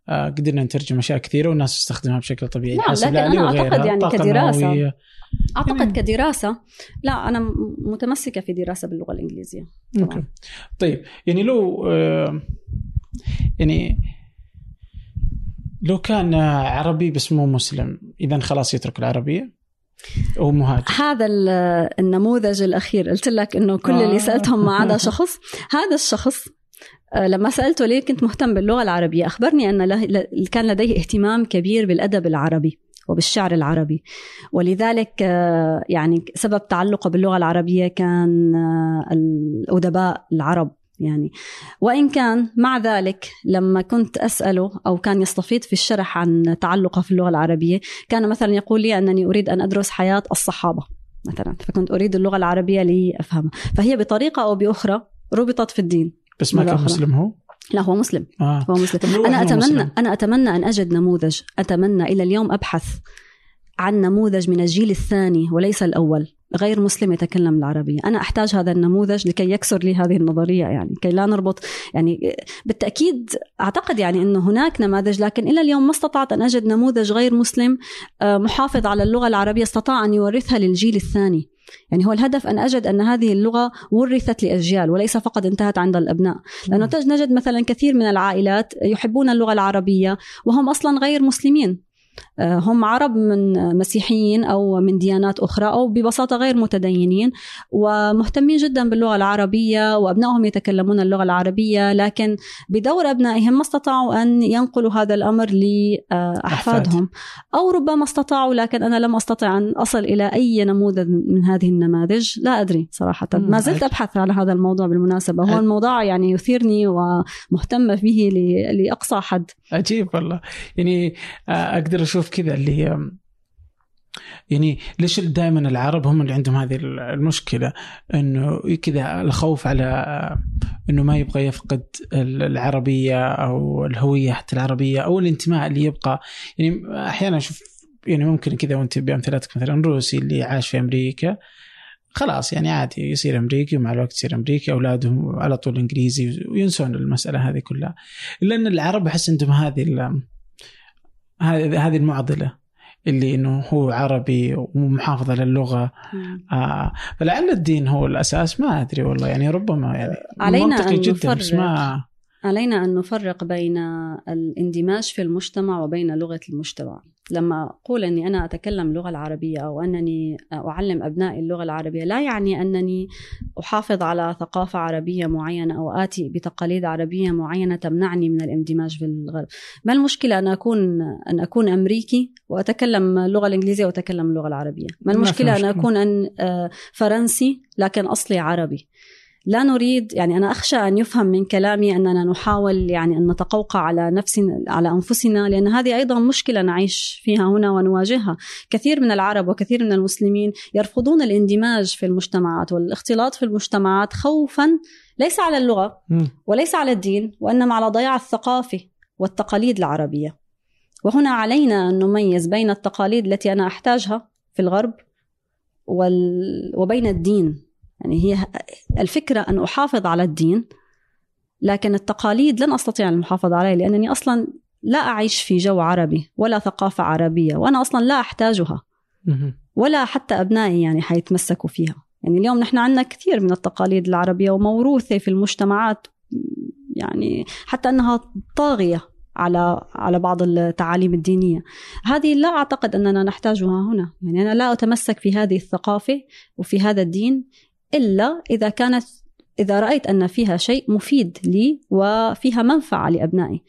قدرنا نترجم أشياء كثيرة والناس تستخدمها بشكل طبيعي. نعم، لكن وغيرها، أعتقد يعني الطاقة كدراسة. النووية. أعتقد كدراسة. لا أنا م- متمسكة في دراسة باللغة الإنجليزية. أوكي. طيب يعني لو آه، يعني لو كان آه، عربي بس مو مسلم اذا خلاص يترك العربية؟ هو مهاجر؟ هذا ال- النموذج الأخير. قلت لك إنه كل آه. اللي سألتهم ما عدا شخص. هذا الشخص آه، لما سألته ليه كنت مهتم باللغة العربية أخبرني أن كان لديه اهتمام كبير بالأدب العربي وبالشعر العربي. ولذلك آه، يعني سبب تعلقه باللغة العربية كان آه، الأدباء العرب يعني. وإن كان مع ذلك لما كنت أسأله أو كان يستفيض في الشرح عن تعلقه في اللغة العربية كان مثلا يقول لي أنني أريد أن أدرس حياة الصحابة مثلا فكنت أريد اللغة العربية لأفهمها. فهي بطريقة أو بأخرى ربطت في الدين. بس ما كان. مسلم هو لا هو مسلم آه. هو مسلم أنا أتمنى مسلم؟ أنا أتمنى أن أجد نموذج أتمنى إلى اليوم أبحث عن نموذج من الجيل الثاني وليس الأول غير مسلم يتكلم العربية أنا أحتاج هذا النموذج لكي يكسر لي هذه النظرية يعني كي لا نربط يعني بالتأكيد أعتقد يعني أنه هناك نماذج لكن إلى اليوم ما استطعت أن أجد نموذج غير مسلم آه، محافظ على اللغة العربية استطاع أن يورثها للجيل الثاني يعني هو الهدف أن أجد أن هذه اللغة ورثت لأجيال وليس فقط انتهت عند الأبناء. لأنه تج- نجد مثلا كثير من العائلات يحبون اللغة العربية وهم أصلا غير مسلمين. هم عرب من مسيحيين أو من ديانات أخرى أو ببساطة غير متدينين ومهتمين جدا باللغة العربية وأبنائهم يتكلمون اللغة العربية لكن بدور أبنائهم ما استطاعوا أن ينقلوا هذا الأمر لأحفادهم. أو ربما استطاعوا لكن أنا لم أستطع أن أصل إلى أي نموذج من هذه النماذج. لا أدري صراحة. ما زلت. أبحث على هذا الموضوع بالمناسبة. هو. الموضوع يعني يثيرني ومهتمه به لأقصى حد. عجيب والله. يعني آه، أشوف كذا اللي يعني ليش دائما العرب هم اللي عندهم هذه المشكلة؟ إنه كذا الخوف على إنه ما يبغى يفقد ال- العربية أو الهوية حتى العربية أو الانتماء اللي يبقى. يعني أحيانا أشوف يعني ممكن كذا وأنت بأمثلتك مثلا روسي اللي عاش في أمريكا خلاص يعني عادي يصير أمريكي ومع الوقت يصير أمريكي أولادهم على طول إنجليزي وينسون المسألة هذه كلها. الا ان العرب أحس عندهم هذه هذه هذه المعضلة اللي إنه هو عربي ومحافظ على اللغة آه فلعل الدين هو الأساس. ما أدري والله يعني ربما يعني علينا منطقي أن جدا بس نفرق. ما علينا أن نفرق بين الاندماج في المجتمع وبين لغة المجتمع. لما أقول أني أنا أتكلم اللغة العربية أو أنني أعلم أبنائي اللغة العربية لا يعني أنني أحافظ على ثقافة عربية معينة أو آتي بتقاليد عربية معينة تمنعني من الاندماج في الغرب. ما المشكلة أن أكون أن أكون أمريكي وأتكلم اللغة الإنجليزية وأتكلم اللغة العربية؟ ما المشكلة أن أكون أن آه، فرنسي لكن أصلي عربي؟ لا نريد يعني أنا أخشى أن يفهم من كلامي أننا نحاول يعني أن نتقوقع على نفسنا على أنفسنا لأن هذه أيضا مشكلة نعيش فيها هنا ونواجهها، كثير من العرب وكثير من المسلمين يرفضون الاندماج في المجتمعات والاختلاط في المجتمعات خوفا ليس على اللغة وليس على الدين وإنما على ضياع الثقافة والتقاليد العربية. وهنا علينا أن نميز بين التقاليد التي أنا أحتاجها في الغرب وبين الدين. يعني هي الفكرة أن أحافظ على الدين لكن التقاليد لن أستطيع المحافظة عليها لأنني أصلا لا أعيش في جو عربي ولا ثقافة عربية وأنا أصلا لا أحتاجها ولا حتى أبنائي يعني حيتمسكوا فيها. يعني اليوم نحن عندنا كثير من التقاليد العربية وموروثة في المجتمعات يعني حتى أنها طاغية على على بعض التعاليم الدينية. هذه لا أعتقد أننا نحتاجها هنا. يعني أنا لا أتمسك في هذه الثقافة وفي هذا الدين إلا إذا كانت إذا رأيت أن فيها شيء مفيد لي وفيها منفعة لأبنائي.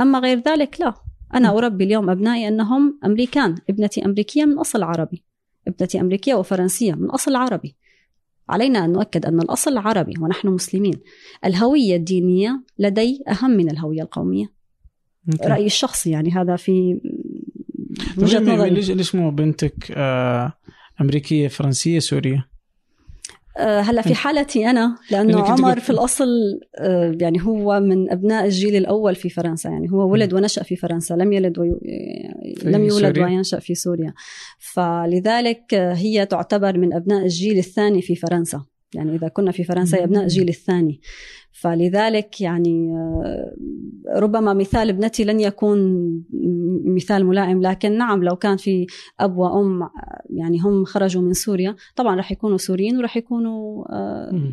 أما غير ذلك لا. أنا أربي اليوم أبنائي أنهم أمريكان. ابنتي أمريكية من أصل عربي. ابنتي أمريكية وفرنسية من أصل عربي. علينا أن نؤكد أن الأصل عربي ونحن مسلمين. الهوية الدينية لدي أهم من الهوية القومية. ممكن. رأيي الشخصي يعني هذا في وجهة نظري. ليش ليش مو بنتك آه، أمريكية فرنسية سورية؟ آه، هلا في حالتي أنا لأنه عمر في الأصل آه، يعني هو من أبناء الجيل الأول في فرنسا. يعني هو ولد ونشأ في فرنسا لم يلد وي... لم يولد وينشأ في سوريا. فلذلك هي تعتبر من أبناء الجيل الثاني في فرنسا. يعني إذا كنا في فرنسا ابناء الجيل الثاني. فلذلك يعني آه، ربما مثال ابنتي لن يكون مثال ملائم لكن نعم لو كان في أب وأم يعني هم خرجوا من سوريا طبعا راح يكونوا سوريين وراح يكونوا آه،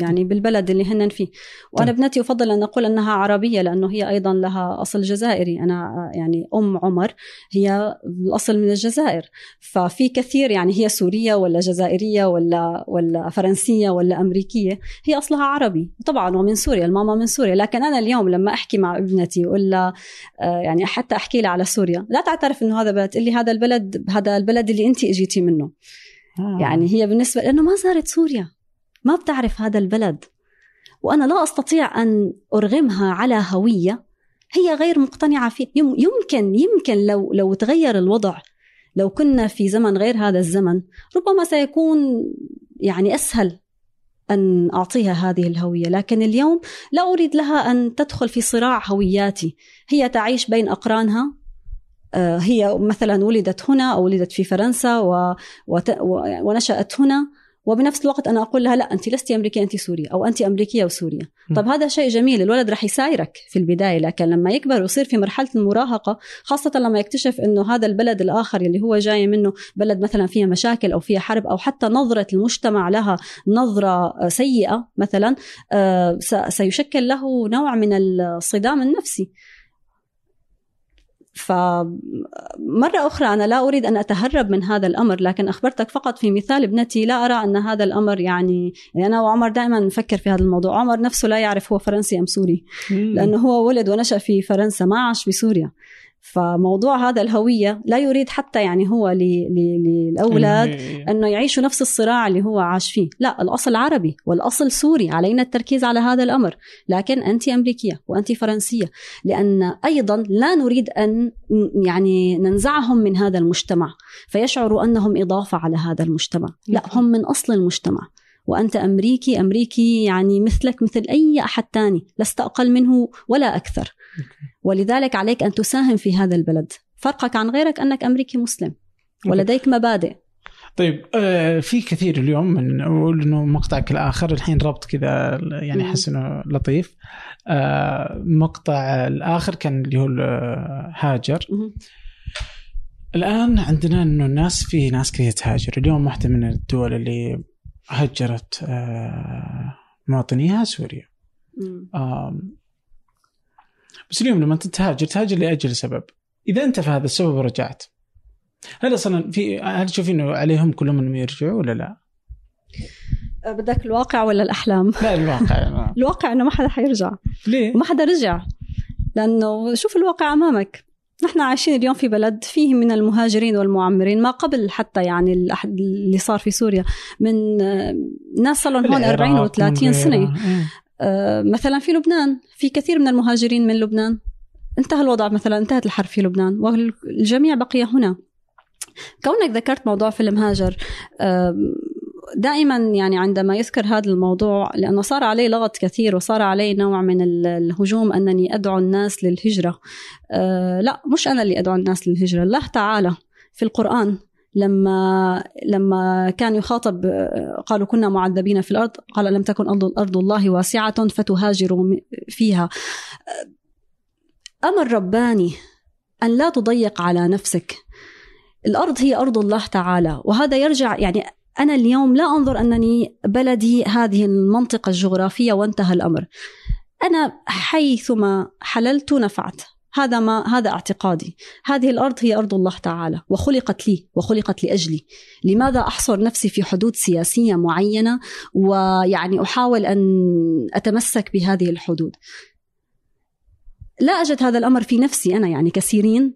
يعني بالبلد اللي هن فيه. وأنا طيب. ابنتي أفضل أن أقول أنها عربية لأنه هي أيضا لها أصل جزائري. أنا يعني أم عمر هي الأصل من الجزائر. ففي كثير يعني هي سورية ولا جزائرية ولا ولا فرنسية ولا أمريكية هي أصلها عربي. طبعا ومن سوريا الماما من سوريا. لكن أنا اليوم لما أحكي مع ابنتي ولا آه، يعني حتى أحكي لها على سوريا لا تعترف إنه هذا بلد لي هذا البلد هذا البلد اللي انت إجيتي منه. آه. يعني هي بالنسبة لأنه ما زارت سوريا. ما بتعرف هذا البلد. وأنا لا أستطيع أن أرغمها على هوية هي غير مقتنعة فيه يمكن يمكن لو لو تغير الوضع لو كنا في زمن غير هذا الزمن ربما سيكون يعني أسهل أن أعطيها هذه الهوية. لكن اليوم لا أريد لها أن تدخل في صراع هوياتي. هي تعيش بين أقرانها آه، هي مثلا ولدت هنا أو ولدت في فرنسا و... وت... ونشأت هنا. وبنفس الوقت أنا أقول لها لا أنت لست أمريكية أنت سورية أو أنت أمريكية وسورية. طب هذا شيء جميل الولد راح يسايرك في البداية لكن لما يكبر ويصير في مرحلة المراهقة خاصة لما يكتشف إنه هذا البلد الآخر اللي هو جاي منه بلد مثلا فيها مشاكل أو فيها حرب أو حتى نظرة المجتمع لها نظرة سيئة مثلا آه، سيشكل له نوع من الصدام النفسي. فمرة أخرى أنا لا أريد أن أتهرب من هذا الأمر لكن أخبرتك فقط في مثال ابنتي لا أرى أن هذا الأمر يعني, يعني أنا وعمر دائما نفكر في هذا الموضوع. عمر نفسه لا يعرف هو فرنسي أم سوري لأنه هو ولد ونشأ في فرنسا ما عاش في سوريا. فموضوع هذا الهوية لا يريد حتى يعني هو للأولاد. أنه يعيشوا نفس الصراع اللي هو عاش فيه. لا الأصل عربي والأصل سوري علينا التركيز على هذا الأمر. لكن أنت أمريكية وأنت فرنسية لأن أيضا لا نريد أن يعني ننزعهم من هذا المجتمع. فيشعروا أنهم إضافة على هذا المجتمع. لا هم من أصل المجتمع. وأنت أمريكي أمريكي يعني مثلك مثل أي أحد تاني. لست أقل منه ولا أكثر. ولذلك عليك أن تساهم في هذا البلد. فرقك عن غيرك أنك أمريكي مسلم. ولديك مبادئ. طيب آه في كثير اليوم من نقول إنه مقطعك الآخر الحين ربط كذا يعني أحس إنه لطيف. آه مقطع الآخر كان اللي هو هاجر. الآن عندنا إنه الناس في ناس كثير تهاجر. اليوم واحدة من الدول اللي هجرت آه مواطنيها سوريا. آه بس اليوم لما انت تهاجر تهاجر لأجل سبب. إذا انتفى هذا السبب ورجعت. هل أصلا في هل تشوفين إنه عليهم كلهم انهم يرجعوا ولا لا؟ أه، بدك الواقع ولا الأحلام؟ لا الواقع. الواقع إنه ما حدا حيرجع. ليه؟ وما حدا رجع. لأنه شوف الواقع أمامك. نحن عايشين اليوم في بلد فيه من المهاجرين والمعمرين ما قبل حتى يعني اللي صار في سوريا من آه، ناس صار لهم هون 40 و30 سنة. آه، مثلا في لبنان في كثير من المهاجرين من لبنان. انتهى الوضع مثلا انتهت الحرب في لبنان والجميع بقي هنا. كونك ذكرت موضوع فيلم هاجر دائما يعني عندما يذكر هذا الموضوع لأنه صار عليه لغط كثير وصار عليه نوع من الهجوم أنني أدعو الناس للهجرة. أه لا مش أنا اللي أدعو الناس للهجرة الله تعالى في القرآن. لما لما كان يخاطب قالوا كنا معذبين في الأرض قال لم تكن أرض الله واسعة فتهاجروا فيها. أمر رباني أن لا تضيق على نفسك. الأرض هي أرض الله تعالى وهذا يرجع يعني أنا اليوم لا أنظر أنني بلدي هذه المنطقة الجغرافية وانتهى الأمر. أنا حيثما حللت نفعت. هذا ما هذا اعتقادي. هذه الأرض هي أرض الله تعالى وخلقت لي وخلقت لأجلي. لماذا أحصر نفسي في حدود سياسية معينة ويعني أحاول أن أتمسك بهذه الحدود؟ لا أجد هذا الأمر في نفسي أنا يعني كثيرين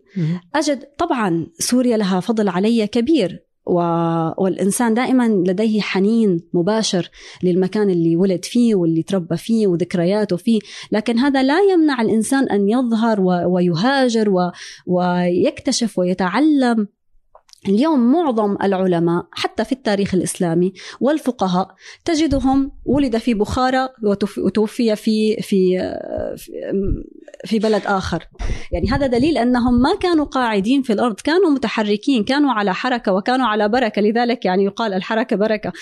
أجد طبعا سوريا لها فضل علي كبير. والإنسان دائما لديه حنين مباشر للمكان اللي ولد فيه واللي تربى فيه وذكرياته فيه. لكن هذا لا يمنع الإنسان أن يظهر ويهاجر ويكتشف ويتعلم اليوم معظم العلماء حتى في التاريخ الإسلامي والفقهاء تجدهم ولد في بخارى وتوفي في في في بلد آخر. يعني هذا دليل أنهم ما كانوا قاعدين في الأرض كانوا متحركين كانوا على حركة وكانوا على بركة. لذلك يعني يقال الحركة بركة.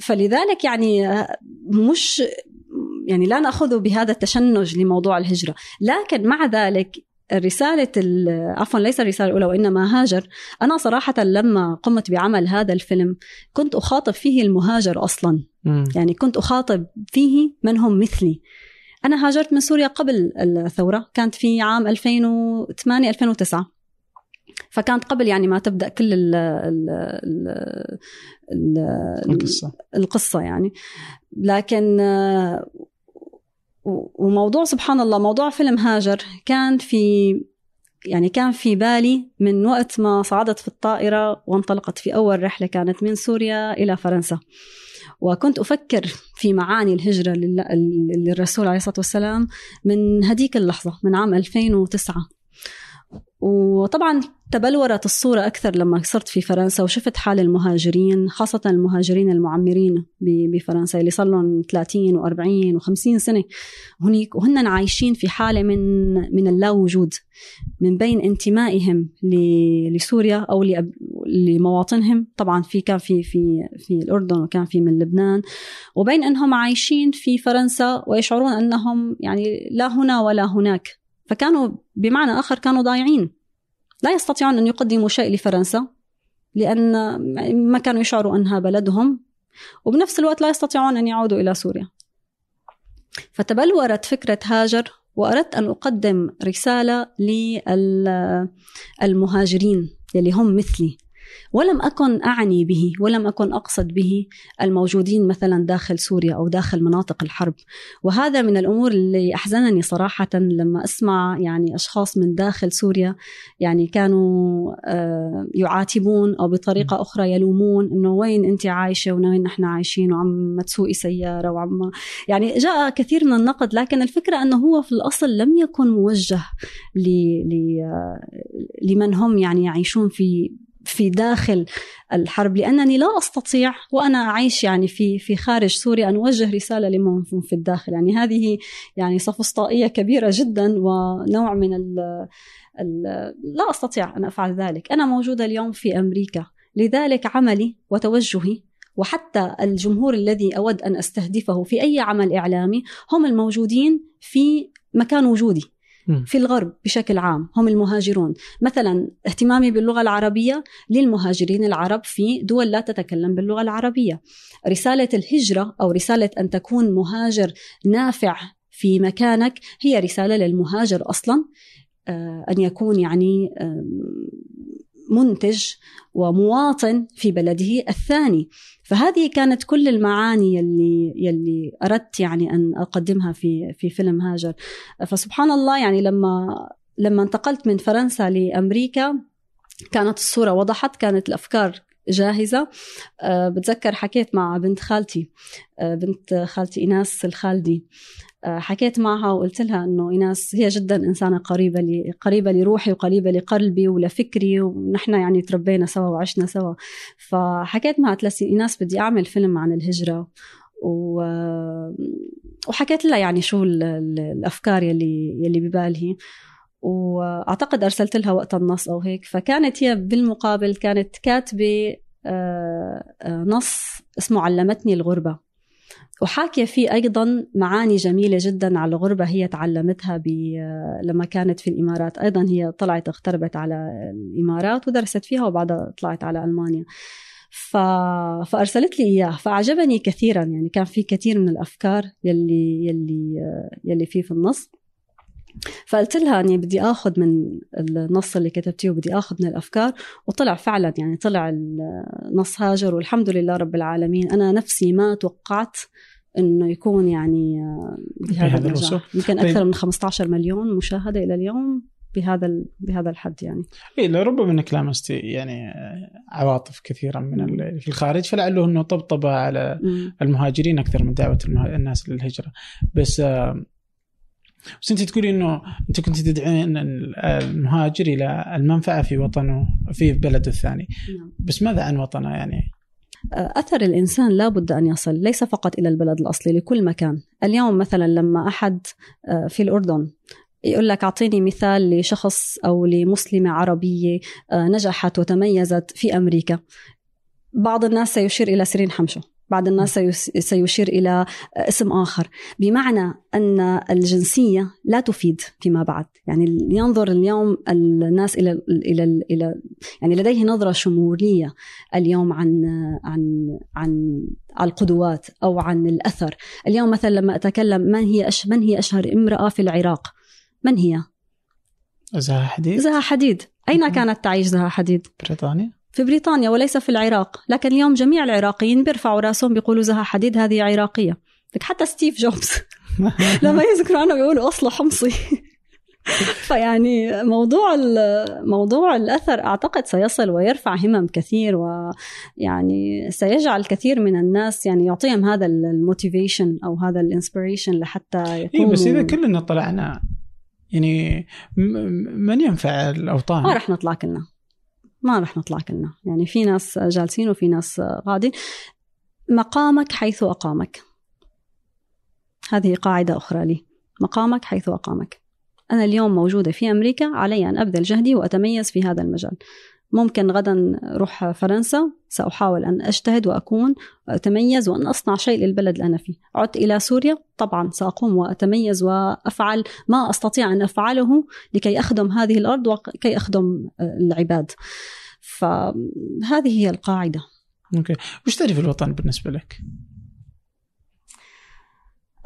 فلذلك يعني مش يعني لا نأخذ بهذا التشنج لموضوع الهجرة. لكن مع ذلك رسالة عفوا ليس الرسالة الأولى وإنما هاجر. أنا صراحة لما قمت بعمل هذا الفيلم كنت أخاطب فيه المهاجر أصلا. م. يعني كنت أخاطب فيه من هم مثلي. أنا هاجرت من سوريا قبل الثورة كانت في عام 2008 2009 فكانت قبل يعني ما تبدأ كل ال ال ال القصة. القصة يعني. لكن وموضوع سبحان الله موضوع فيلم هاجر كان في يعني كان في بالي من وقت ما صعدت في الطائرة وانطلقت في أول رحلة كانت من سوريا إلى فرنسا. وكنت أفكر في معاني الهجرة للرسول عليه الصلاة والسلام من هديك اللحظة من عام 2009 وطبعا تبلورت الصورة أكثر لما صرت في فرنسا وشفت حال المهاجرين خاصة المهاجرين المعمرين بفرنسا اللي صار لهم 30 و40 و50 سنة. هنيك وهن عايشين في حالة من من اللا وجود من بين انتمائهم لسوريا أو لمواطنهم. طبعا في كان في في في الأردن وكان في من لبنان. وبين أنهم عايشين في فرنسا ويشعرون أنهم يعني لا هنا ولا هناك. فكانوا بمعنى آخر كانوا ضايعين. لا يستطيعون أن يقدموا شيء لفرنسا لأن ما كانوا يشعروا أنها بلدهم وبنفس الوقت لا يستطيعون أن يعودوا إلى سوريا. فتبلورت فكرة هاجر وأردت أن أقدم رسالة للمهاجرين يلي هم مثلي. ولم أكن أعني به ولم أكن أقصد به الموجودين مثلا داخل سوريا أو داخل مناطق الحرب. وهذا من الأمور اللي أحزنني صراحة لما أسمع يعني أشخاص من داخل سوريا يعني كانوا آه، يعاتبون أو بطريقة أخرى يلومون أنه وين أنت عايشة وين نحن عايشين وعم تسوقي سيارة وعم يعني جاء كثير من النقد لكن الفكرة أنه هو في الأصل لم يكن موجه آه، لمن هم يعني يعيشون في في داخل الحرب لأنني لا أستطيع وأنا اعيش يعني في في خارج سوريا أن أوجه رسالة لمن في الداخل. يعني هذه يعني صفصطائيه كبيرة جدا ونوع من ال ال لا أستطيع أن أفعل ذلك. أنا موجودة اليوم في أمريكا. لذلك عملي وتوجهي وحتى الجمهور الذي أود أن أستهدفه في أي عمل إعلامي هم الموجودين في مكان وجودي. في الغرب بشكل عام هم المهاجرون. مثلا اهتمامي باللغة العربية للمهاجرين العرب في دول لا تتكلم باللغة العربية. رسالة الهجرة أو رسالة أن تكون مهاجر نافع في مكانك هي رسالة للمهاجر أصلا آه، أن يكون يعني منتج ومواطن في بلده الثاني. فهذه كانت كل المعاني يلي يلي أردت يعني أن أقدمها في في فيلم هاجر. فسبحان الله يعني لما لما انتقلت من فرنسا لأمريكا كانت الصورة وضحت كانت الأفكار جاهزة. أه بتذكر حكيت مع بنت خالتي أه بنت خالتي إيناس الخالدي. حكيت معها وقلت لها إنه ايناس هي جدا إنسانة قريبة لي قريبة لروحي وقريبة لقلبي ولفكري ونحن يعني تربينا سوا وعشنا سوا. فحكيت معها قلت ايناس بدي أعمل فيلم عن الهجرة و... وحكيت لها يعني شو الأفكار يلي يلي ببالي وأعتقد أرسلت لها وقت النص أو هيك. فكانت هي بالمقابل كانت كاتبة آه، آه، نص اسمه علمتني الغربة. وحاكية فيه أيضا معاني جميلة جدا على الغربة هي تعلمتها ب... آه، لما كانت في الإمارات. أيضا هي طلعت اغتربت على الإمارات ودرست فيها وبعدها طلعت على ألمانيا. ف... فأرسلت لي إياه فأعجبني كثيرا. يعني كان في كثير من الأفكار يلي يلي يلي فيه في النص. فقلت لها أني بدي آخذ من النص اللي كتبتيه وبدي آخذ من الأفكار وطلع فعلا يعني طلع النص هاجر والحمد لله رب العالمين. أنا نفسي ما توقعت إنه يكون يعني بهذا النجاح. يمكن أكثر طيب. من 15 مليون مشاهدة إلى اليوم بهذا بهذا الحد يعني. اي لربما انك لامستي يعني عواطف كثيرة من في الخارج فلعله إنه طبطب على المهاجرين أكثر من دعوة الناس للهجرة. بس بس انت تقولي انه انت كنت تدعين المهاجر إلى المنفعة في وطنه في بلده الثاني نعم. بس ماذا عن وطنه يعني؟ أثر الإنسان لابد أن يصل ليس فقط إلى البلد الأصلي لكل مكان اليوم مثلا لما أحد آه، في الأردن يقول لك أعطيني مثال لشخص أو لمسلمة عربية آه، نجحت وتميزت في أمريكا بعض الناس سيشير إلى سيرين حمشو بعض الناس سيشير إلى اسم آخر. بمعنى أن الجنسية لا تفيد فيما بعد. يعني ينظر اليوم الناس إلى إلى إلى يعني لديه نظرة شمولية اليوم عن عن عن القدوات أو عن الأثر. اليوم مثلا لما أتكلم من هي أش من هي أشهر امرأة في العراق؟ من هي؟ زها حديد. زها حديد. أين كانت تعيش زها حديد؟ بريطانيا. في بريطانيا وليس في العراق لكن اليوم جميع العراقيين بيرفعوا رأسهم بيقولوا زها حديد هذه عراقية. لك حتى ستيف جوبز لما يذكروا عنه بيقولوا أصله حمصي. فيعني موضوع موضوع الأثر أعتقد سيصل ويرفع همم كثير ويعني سيجعل كثير من الناس يعني يعطيهم هذا ال motivation أو هذا ال inspiration لحتى يكونوا إيه بس إذا كلنا طلعنا يعني من ينفع الأوطان؟ ما رح نطلع كلنا. ما رح نطلع كلنا. يعني في ناس جالسين وفي ناس قاعدين. مقامك حيث أقامك. هذه قاعدة أخرى لي. مقامك حيث أقامك. أنا اليوم موجودة في أمريكا علي أن أبذل جهدي وأتميز في هذا المجال. ممكن غدا أروح فرنسا سأحاول أن أجتهد وأكون وأتميز وأن أصنع شيء للبلد اللي أنا فيه. عدت إلى سوريا طبعا سأقوم وأتميز وأفعل ما أستطيع أن أفعله لكي أخدم هذه الأرض وكي أخدم العباد. فهذه هي القاعدة. أوكي. وش تعرف الوطن بالنسبة لك؟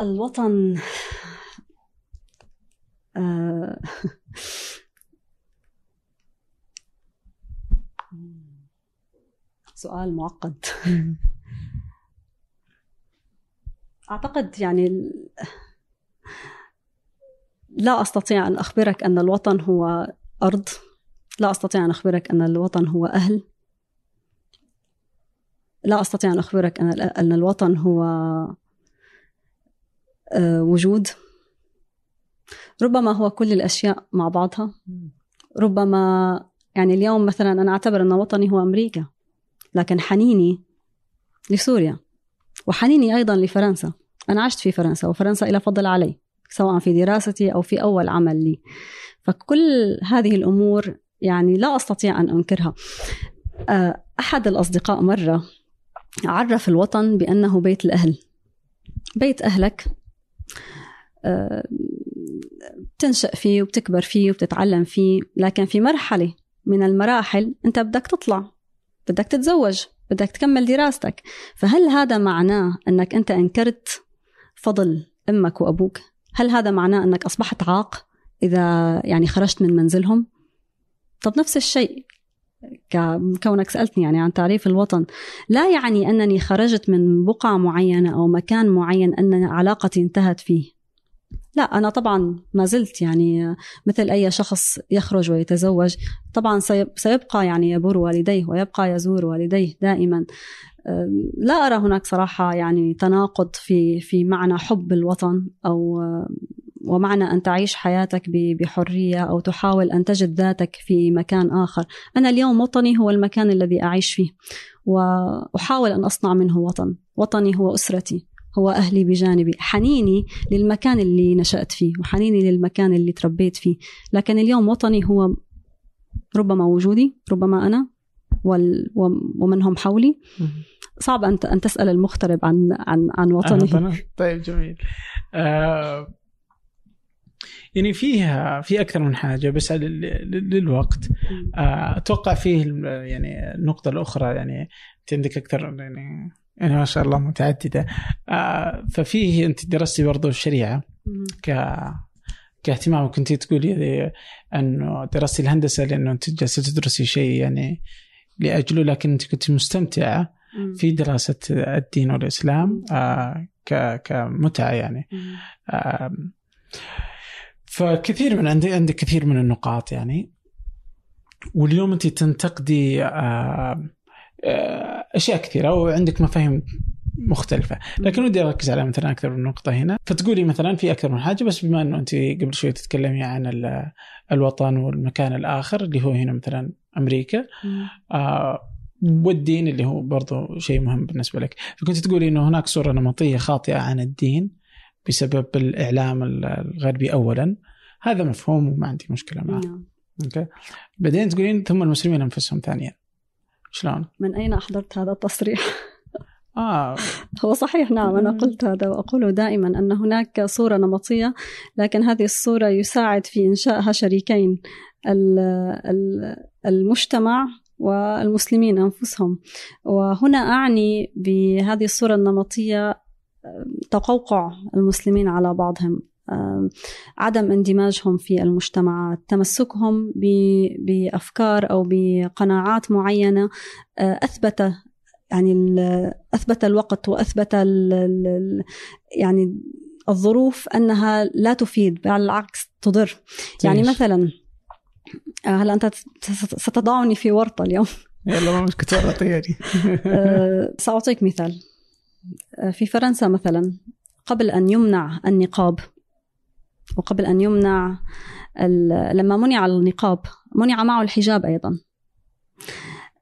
الوطن آه سؤال معقد. أعتقد يعني لا أستطيع أن أخبرك أن الوطن هو أرض. لا أستطيع أن أخبرك أن الوطن هو أهل. لا أستطيع أن أخبرك أن أن الوطن هو آه، وجود. ربما هو كل الأشياء مع بعضها. ربما يعني اليوم مثلا أنا أعتبر أن وطني هو أمريكا. لكن حنيني لسوريا وحنيني أيضا لفرنسا. أنا عشت في فرنسا وفرنسا إلى فضل علي سواء في دراستي أو في أول عمل لي. فكل هذه الأمور يعني لا أستطيع أن أنكرها. آه، أحد الأصدقاء مرة عرف الوطن بأنه بيت الأهل. بيت أهلك آه، بتنشأ فيه وبتكبر فيه وبتتعلم فيه لكن في مرحلة من المراحل أنت بدك تطلع. بدك تتزوج بدك تكمل دراستك. فهل هذا معناه أنك أنت أنكرت فضل أمك وأبوك؟ هل هذا معناه أنك أصبحت عاق إذا يعني خرجت من منزلهم؟ طب نفس الشيء كونك سألتني يعني عن تعريف الوطن. لا يعني أنني خرجت من بقعة معينة أو مكان معين أن علاقتي انتهت فيه. لا أنا طبعا ما زلت يعني مثل أي شخص يخرج ويتزوج طبعا سيبقى يعني يبر والديه ويبقى يزور والديه دائما. لا أرى هناك صراحة يعني تناقض في في معنى حب الوطن أو ومعنى أن تعيش حياتك بحرية أو تحاول أن تجد ذاتك في مكان آخر. أنا اليوم وطني هو المكان الذي أعيش فيه وأحاول أن أصنع منه وطن. وطني هو أسرتي. هو أهلي بجانبي. حنيني للمكان اللي نشأت فيه وحنيني للمكان اللي تربيت فيه. لكن اليوم وطني هو ربما وجودي ربما أنا ومن هم حولي. صعب أن أن تسأل المغترب عن عن عن وطنه. طيب جميل. آه يعني فيها في أكثر من حاجة بس للوقت. آه أتوقع فيه يعني النقطة الأخرى يعني انت عندك أكثر يعني يعني ما شاء الله متعددة. آه ففيه أنت درستي برضو الشريعة ك كاهتمام كنت تقولي انه درستي الهندسة لأنه أنت جالسة تدرسي شيء يعني لأجله لكن أنت كنت مستمتعة في دراسة الدين والإسلام آه كمتعة يعني. آه فكثير من عندي عندك كثير من النقاط يعني. واليوم أنت تنتقدي آه، أشياء كثيرة وعندك مفاهيم مختلفة. لكن ودي أركز على مثلا أكثر من نقطة هنا. فتقولي مثلا في أكثر من حاجة بس بما إنه أنت قبل شوي تتكلمي عن الوطن والمكان الآخر اللي هو هنا مثلا أمريكا آه والدين اللي هو برضو شيء مهم بالنسبة لك. فكنت تقولي إنه هناك صورة نمطية خاطئة عن الدين بسبب الإعلام الغربي اولا. هذا مفهوم وما عندي مشكلة معه. نعم. أوكي؟ بعدين تقولين ثم المسلمين أنفسهم ثانيا. شلون؟ من أين أحضرت هذا التصريح؟ آه. هو صحيح نعم أنا قلت هذا وأقول دائما أن هناك صورة نمطية لكن هذه الصورة يساعد في إنشائها شريكين المجتمع والمسلمين أنفسهم وهنا أعني بهذه الصورة النمطية تقوقع المسلمين على بعضهم عدم اندماجهم في المجتمعات تمسكهم بأفكار أو بقناعات معينة آه، أثبت يعني أثبت الوقت وأثبت يعني الظروف أنها لا تفيد بل العكس تضر. يعني مثلا آه، هلا أنت ستضعني في ورطة اليوم؟ يلا ما مشكلة يعني سأعطيك مثال. في فرنسا مثلا قبل أن يمنع النقاب وقبل أن يمنع لما منع النقاب منع معه الحجاب أيضا.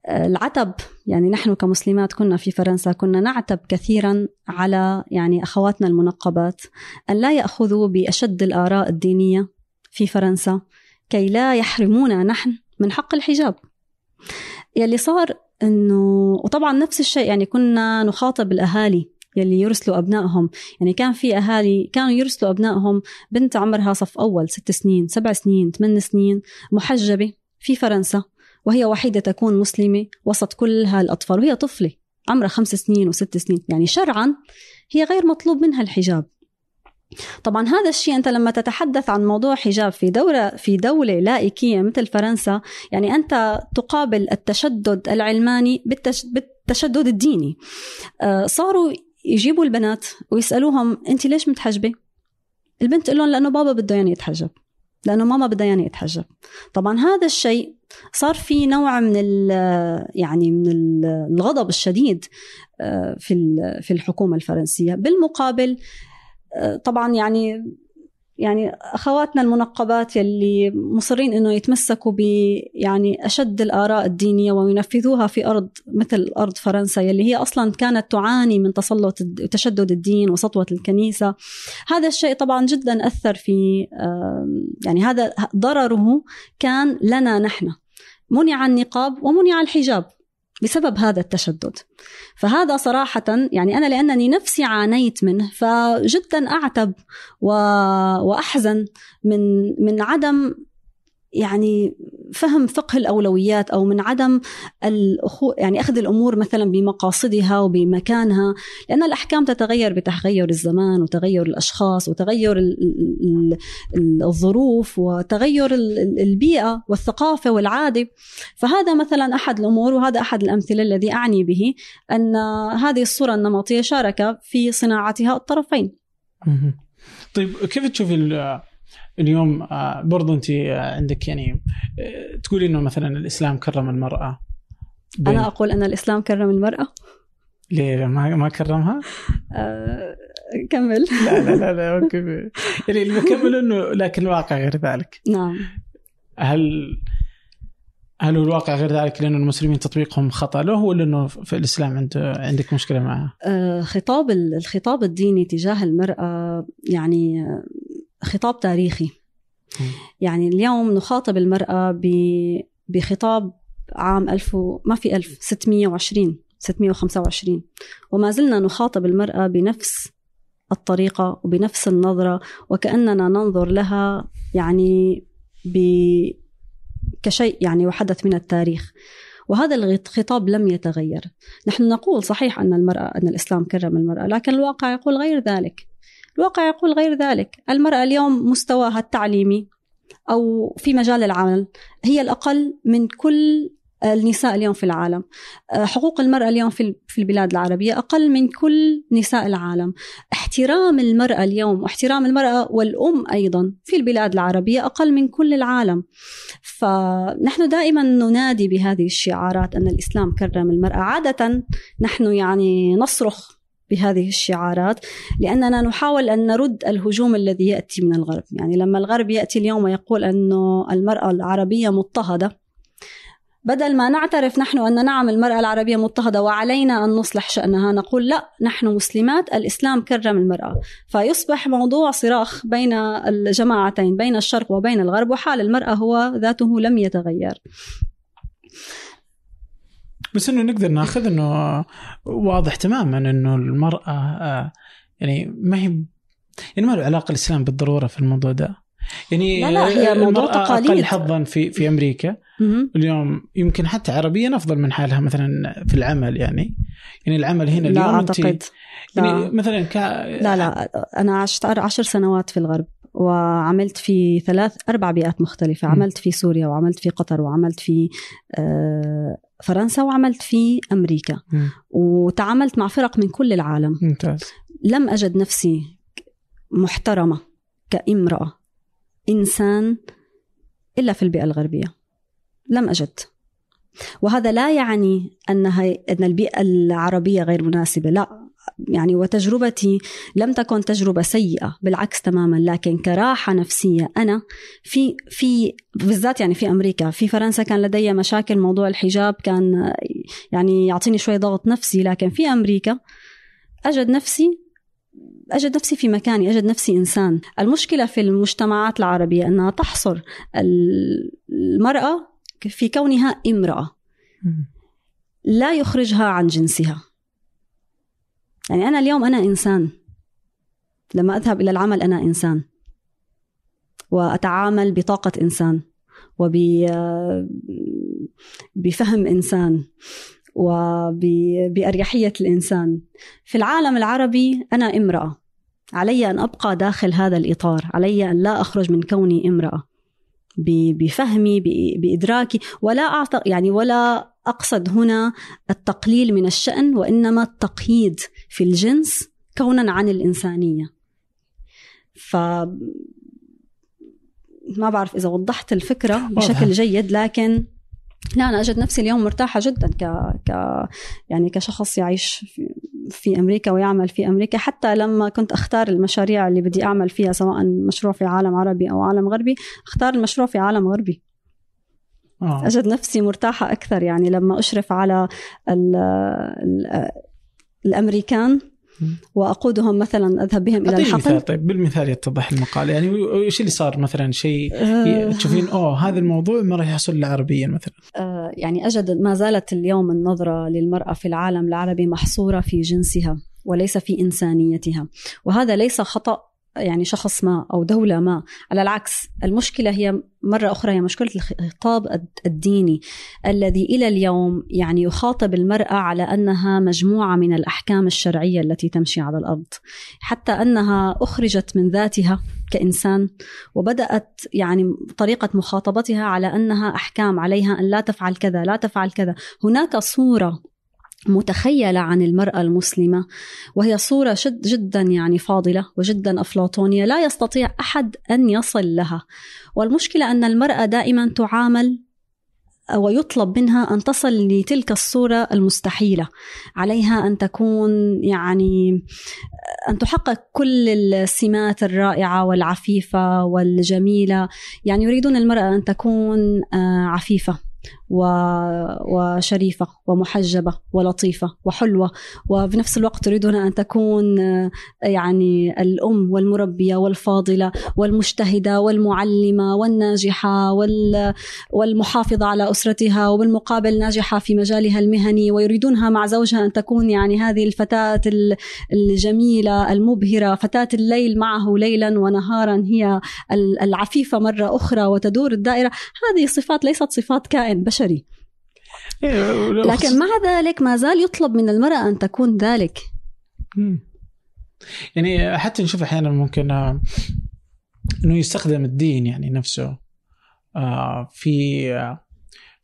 العتب يعني نحن كمسلمات كنا في فرنسا كنا نعتب كثيرا على يعني أخواتنا المنقبات أن لا يأخذوا بأشد الآراء الدينية في فرنسا كي لا يحرمونا نحن من حق الحجاب. يلي صار إنه وطبعا نفس الشيء يعني كنا نخاطب الأهالي يلي يرسلوا أبنائهم. يعني كان في أهالي كانوا يرسلوا أبنائهم بنت عمرها صف أول ست سنين سبع سنين ثمان سنين محجبة في فرنسا وهي وحيدة تكون مسلمة وسط كل هالأطفال وهي طفلة عمرها خمس سنين وست سنين. يعني شرعا هي غير مطلوب منها الحجاب. طبعا هذا الشيء أنت لما تتحدث عن موضوع حجاب في دوله في دولة لائكيه مثل فرنسا يعني أنت تقابل التشدد العلماني بالتشدد الديني. آه، صاروا يجيبوا البنات ويسألوهم انت ليش متحجبة؟ البنت تقول لهم لأنه بابا بده ياني يتحجب لأنه ماما بدها ياني يتحجب. طبعا هذا الشيء صار في نوع من يعني من الغضب الشديد آه، في في الحكومة الفرنسية. بالمقابل آه، طبعا يعني يعني أخواتنا المنقبات يلي مصرين إنه يتمسكوا ب يعني أشد الآراء الدينية وينفذوها في أرض مثل أرض فرنسا يلي هي أصلا كانت تعاني من تسلط وتشدد الدين وسطوة الكنيسة. هذا الشيء طبعا جدا أثر في يعني هذا ضرره كان لنا نحن. منع النقاب ومنع الحجاب. بسبب هذا التشدد. فهذا صراحة يعني أنا لأنني نفسي عانيت منه فجدا أعتب و... وأحزن من من عدم يعني فهم فقه الأولويات أو من عدم الأخو يعني أخذ الأمور مثلا بمقاصدها وبمكانها لأن الأحكام تتغير بتغير الزمان وتغير الأشخاص وتغير ال- ال- ال- الظروف وتغير ال- البيئة والثقافة والعادة فهذا مثلا أحد الأمور وهذا أحد الأمثلة الذي أعني به أن هذه الصورة النمطية شارك في صناعتها الطرفين. طيب كيف تشوفي اليوم آه، برضو انت آه، عندك يعني آه، تقولي إنه مثلا الإسلام كرم المرأة؟ أنا أقول أن الإسلام كرم المرأة. ليه؟ ما ما كرمها؟ أه كمل. لا لا لا, لا أوكي. يعني اللي بكمل إنه لكن الواقع غير ذلك. نعم. هل هل هو الواقع غير ذلك لأن المسلمين تطبيقهم خطأ له ولا أنه في الإسلام عنده عندك مشكلة معه؟ خطاب ال- الخطاب الديني تجاه المرأة يعني خطاب تاريخي. يعني اليوم نخاطب المرأة بخطاب عام 1000 و- ما في 1000 620 625 وما زلنا نخاطب المرأة بنفس الطريقة وبنفس النظرة وكأننا ننظر لها يعني ب كشيء يعني وحدث من التاريخ. وهذا الخطاب لم يتغير. نحن نقول صحيح أن المرأة أن الإسلام كرم المرأة لكن الواقع يقول غير ذلك. الواقع يقول غير ذلك. المرأة اليوم مستواها التعليمي أو في مجال العمل هي الأقل من كل النساء اليوم في العالم. حقوق المرأة اليوم في في البلاد العربية أقل من كل نساء العالم. احترام المرأة اليوم واحترام المرأة والأم أيضا في البلاد العربية أقل من كل العالم. فنحن دائما ننادي بهذه الشعارات أن الإسلام كرم المرأة. عادة نحن يعني نصرخ بهذه الشعارات لأننا نحاول أن نرد الهجوم الذي يأتي من الغرب. يعني لما الغرب يأتي اليوم ويقول أنه المرأة العربية مضطهدة بدل ما نعترف نحن أن نعم المرأة العربية مضطهدة وعلينا أن نصلح شأنها نقول لا نحن مسلمات الإسلام كرم المرأة. فيصبح موضوع صراخ بين الجماعتين بين الشرق وبين الغرب وحال المرأة هو ذاته لم يتغير. بس إنه نقدر ناخذ إنه واضح تماما إنه المرأة آه، يعني ما هي يعني ما له علاقة الإسلام بالضرورة في الموضوع ده يعني لا لا هي موضوع تقاليد. أقل حظا في في أمريكا مهم. اليوم يمكن حتى عربيا أفضل من حالها مثلا في العمل يعني يعني العمل هنا لا اليوم أنت- أعتقد يعني لا. مثلا ك... لا لا أنا عشت عشر سنوات في الغرب وعملت في ثلاث أربع بيئات مختلفة م. عملت في سوريا وعملت في قطر وعملت في آه، فرنسا وعملت في أمريكا. مم. وتعاملت مع فرق من كل العالم. ممتاز. لم أجد نفسي محترمة كامرأة إنسان إلا في البيئة الغربية. لم أجد. وهذا لا يعني أنها أن البيئة العربية غير مناسبة. لا. يعني وتجربتي لم تكن تجربة سيئة بالعكس تماما لكن كراحة نفسية أنا في في بالذات يعني في أمريكا في فرنسا كان لدي مشاكل موضوع الحجاب كان يعني يعطيني شوي ضغط نفسي لكن في أمريكا أجد نفسي أجد نفسي في مكاني أجد نفسي إنسان. المشكلة في المجتمعات العربية أنها تحصر المرأة في كونها امرأة. لا يخرجها عن جنسها. يعني أنا اليوم أنا إنسان. لما أذهب إلى العمل أنا إنسان. وأتعامل بطاقة إنسان. وبفهم إنسان. وبأريحية الإنسان. في العالم العربي أنا امرأة. علي أن أبقى داخل هذا الإطار. علي أن لا أخرج من كوني امرأة. بفهمي بإدراكي ولا أعتقد يعني ولا أقصد هنا التقليل من الشأن وإنما التقييد في الجنس كونا عن الإنسانية. ف ما بعرف إذا وضحت الفكرة بشكل جيد لكن لا أنا أجد نفسي اليوم مرتاحة جدا ك... ك... يعني كشخص يعيش في... في أمريكا ويعمل في أمريكا حتى لما كنت أختار المشاريع اللي بدي أعمل فيها سواء مشروع في عالم عربي أو عالم غربي أختار المشروع في عالم غربي آه. أجد نفسي مرتاحة أكثر يعني لما أشرف على ال... ال... الأمريكان وأقودهم مثلا أذهب بهم إلى الحقل. مثال طيب بالمثال يتضح المقال. يعني وش اللي صار مثلا؟ شيء أه. تشوفين أوه هذا الموضوع ما راح يحصل الا عربيا مثلا. أه يعني أجد ما زالت اليوم النظرة للمرأة في العالم العربي محصورة في جنسها وليس في إنسانيتها. وهذا ليس خطأ يعني شخص ما أو دولة ما. على العكس المشكلة هي مرة أخرى هي مشكلة الخطاب الديني الذي إلى اليوم يعني يخاطب المرأة على أنها مجموعة من الأحكام الشرعية التي تمشي على الأرض. حتى أنها أخرجت من ذاتها كإنسان وبدأت يعني طريقة مخاطبتها على أنها أحكام عليها أن لا تفعل كذا لا تفعل كذا. هناك صورة متخيلة عن المرأة المسلمة وهي صورة جد جدا يعني فاضلة وجدا أفلاطونية لا يستطيع أحد أن يصل لها. والمشكلة أن المرأة دائما تعامل ويطلب منها أن تصل لتلك الصورة المستحيلة. عليها أن تكون يعني أن تحقق كل السمات الرائعة والعفيفة والجميلة. يعني يريدون المرأة أن تكون آه، عفيفة. وشريفة ومحجبة ولطيفة وحلوة. وفي نفس الوقت تريدون أن تكون يعني الأم والمربية والفاضلة والمجتهدة والمعلمة والناجحة والمحافظة على أسرتها وبالمقابل ناجحة في مجالها المهني. ويريدونها مع زوجها أن تكون يعني هذه الفتاة الجميلة المبهرة فتاة الليل معه ليلا ونهارا هي العفيفة مرة أخرى وتدور الدائرة. هذه صفات ليست صفات كائن بشري بشري. إيه، لكن مع ذلك ما زال يطلب من المرأة أن تكون ذلك. يعني حتى نشوف أحيانا ممكن آه، أنه يستخدم الدين يعني نفسه. آه، في آه،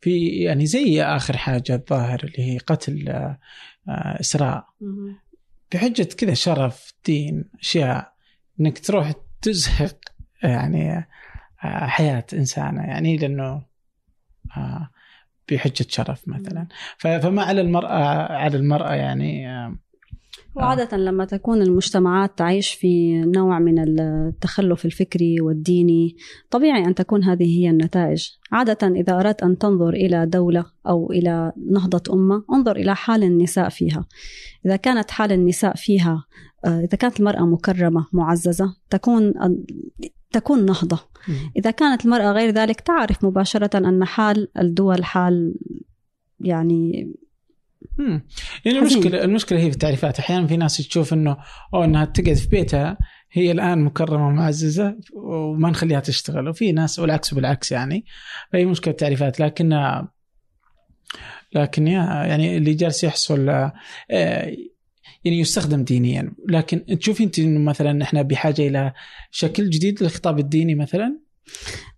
في يعني زي آخر حاجة الظاهر اللي هي قتل إسراء. بحجة كذا شرف دين أشياء أنك تروح تزهق يعني حياة إنسانة. يعني لأنه بحجه شرف مثلا. فما على المرأة على المرأة يعني آه، وعادة لما تكون المجتمعات تعيش في نوع من التخلف الفكري والديني طبيعي أن تكون هذه هي النتائج. عادة إذا أردت أن تنظر إلى دولة أو إلى نهضة أمة انظر إلى حال النساء فيها. إذا كانت حال النساء فيها آه، إذا كانت المرأة مكرمة معززة تكون تكون نهضة. إذا كانت المرأة غير ذلك تعرف مباشرة أن حال الدول حال يعني مم. يعني المشكلة المشكلة هي في التعريفات. أحيانا في ناس تشوف إنه أو إنها تقعد في بيتها هي الآن مكرمة ومعززة وما نخليها تشتغل وفي ناس والعكس بالعكس يعني. فهي مشكلة التعريفات. لكن لكن يعني اللي جالس يحصل آه، يعني يستخدم دينيا. لكن تشوفي انت إنه مثلا إحنا بحاجة إلى شكل جديد للخطاب الديني مثلا؟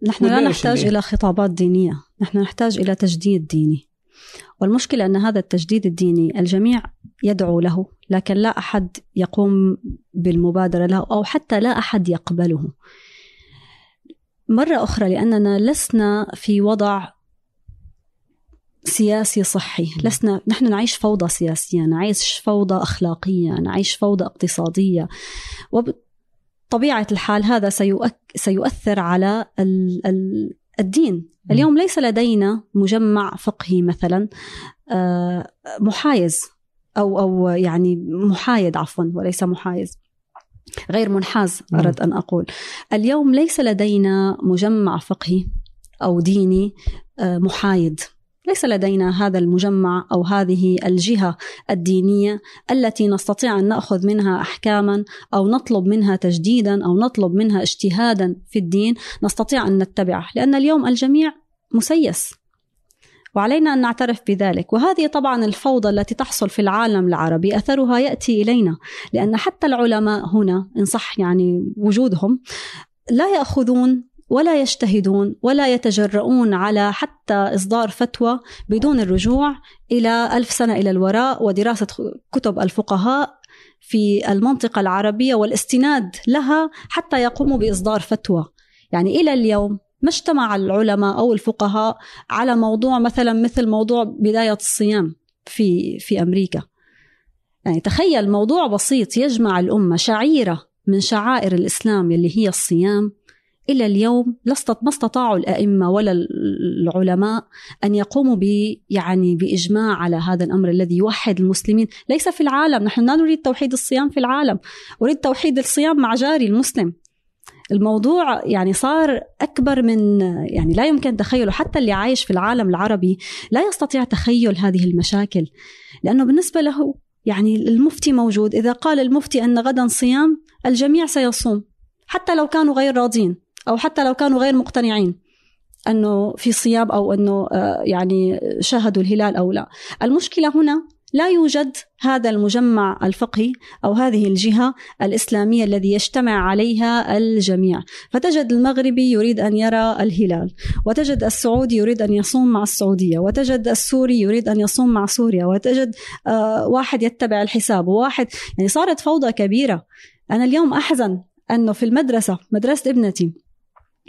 نحن لا نحتاج؟ إلى خطابات دينية. نحن نحتاج إلى تجديد ديني. والمشكلة أن هذا التجديد الديني الجميع يدعو له لكن لا أحد يقوم بالمبادرة له أو حتى لا أحد يقبله. مرة أخرى لأننا لسنا في وضع سياسي صحي. لسنا نحن نعيش فوضى سياسية نعيش فوضى أخلاقية نعيش فوضى اقتصادية. وبطبيعة الحال هذا سيؤك سيؤثر على ال ال الدين. اليوم ليس لدينا مجمع فقهي مثلا آه، محايز أو أو يعني محايد عفوا وليس محايز. غير منحاز أردت أن أقول. اليوم ليس لدينا مجمع فقهي أو ديني آه، محايد. ليس لدينا هذا المجمع أو هذه الجهة الدينية التي نستطيع أن نأخذ منها احكاما أو نطلب منها تجديدا أو نطلب منها اجتهادا في الدين نستطيع أن نتبعه لأن اليوم الجميع مسيس. وعلينا أن نعترف بذلك. وهذه طبعا الفوضى التي تحصل في العالم العربي أثرها يأتي إلينا لأن حتى العلماء هنا إن صح يعني وجودهم لا يأخذون ولا يجتهدون ولا يتجرؤون على حتى إصدار فتوى بدون الرجوع إلى ألف سنة إلى الوراء ودراسة كتب الفقهاء في المنطقة العربية والاستناد لها حتى يقوموا بإصدار فتوى. يعني إلى اليوم ما اجتمع العلماء أو الفقهاء على موضوع مثلا مثل موضوع بداية الصيام في في أمريكا. يعني تخيل موضوع بسيط يجمع الأمة شعيرة من شعائر الإسلام اللي هي الصيام إلى اليوم ما استطاعوا الأئمة ولا العلماء أن يقوموا ب يعني بإجماع على هذا الأمر الذي يوحد المسلمين. ليس في العالم. نحن لا نريد توحيد الصيام في العالم. أريد توحيد الصيام مع جاري المسلم. الموضوع يعني صار أكبر من يعني لا يمكن تخيله. حتى اللي عايش في العالم العربي لا يستطيع تخيل هذه المشاكل. لأنه بالنسبة له يعني المفتي موجود. إذا قال المفتي أن غدا صيام الجميع سيصوم. حتى لو كانوا غير راضين. أو حتى لو كانوا غير مقتنعين أنه في صيام أو أنه آه، يعني شاهدوا الهلال أو لا المشكلة هنا لا يوجد هذا المجمع الفقهي أو هذه الجهة الإسلامية الذي يجتمع عليها الجميع، فتجد المغربي يريد أن يرى الهلال، وتجد السعودي يريد أن يصوم مع السعودية، وتجد السوري يريد أن يصوم مع سوريا، وتجد آه، واحد يتبع الحساب، وواحد يعني صارت فوضى كبيرة. أنا اليوم أحزن أنه في المدرسة، مدرسة ابنتي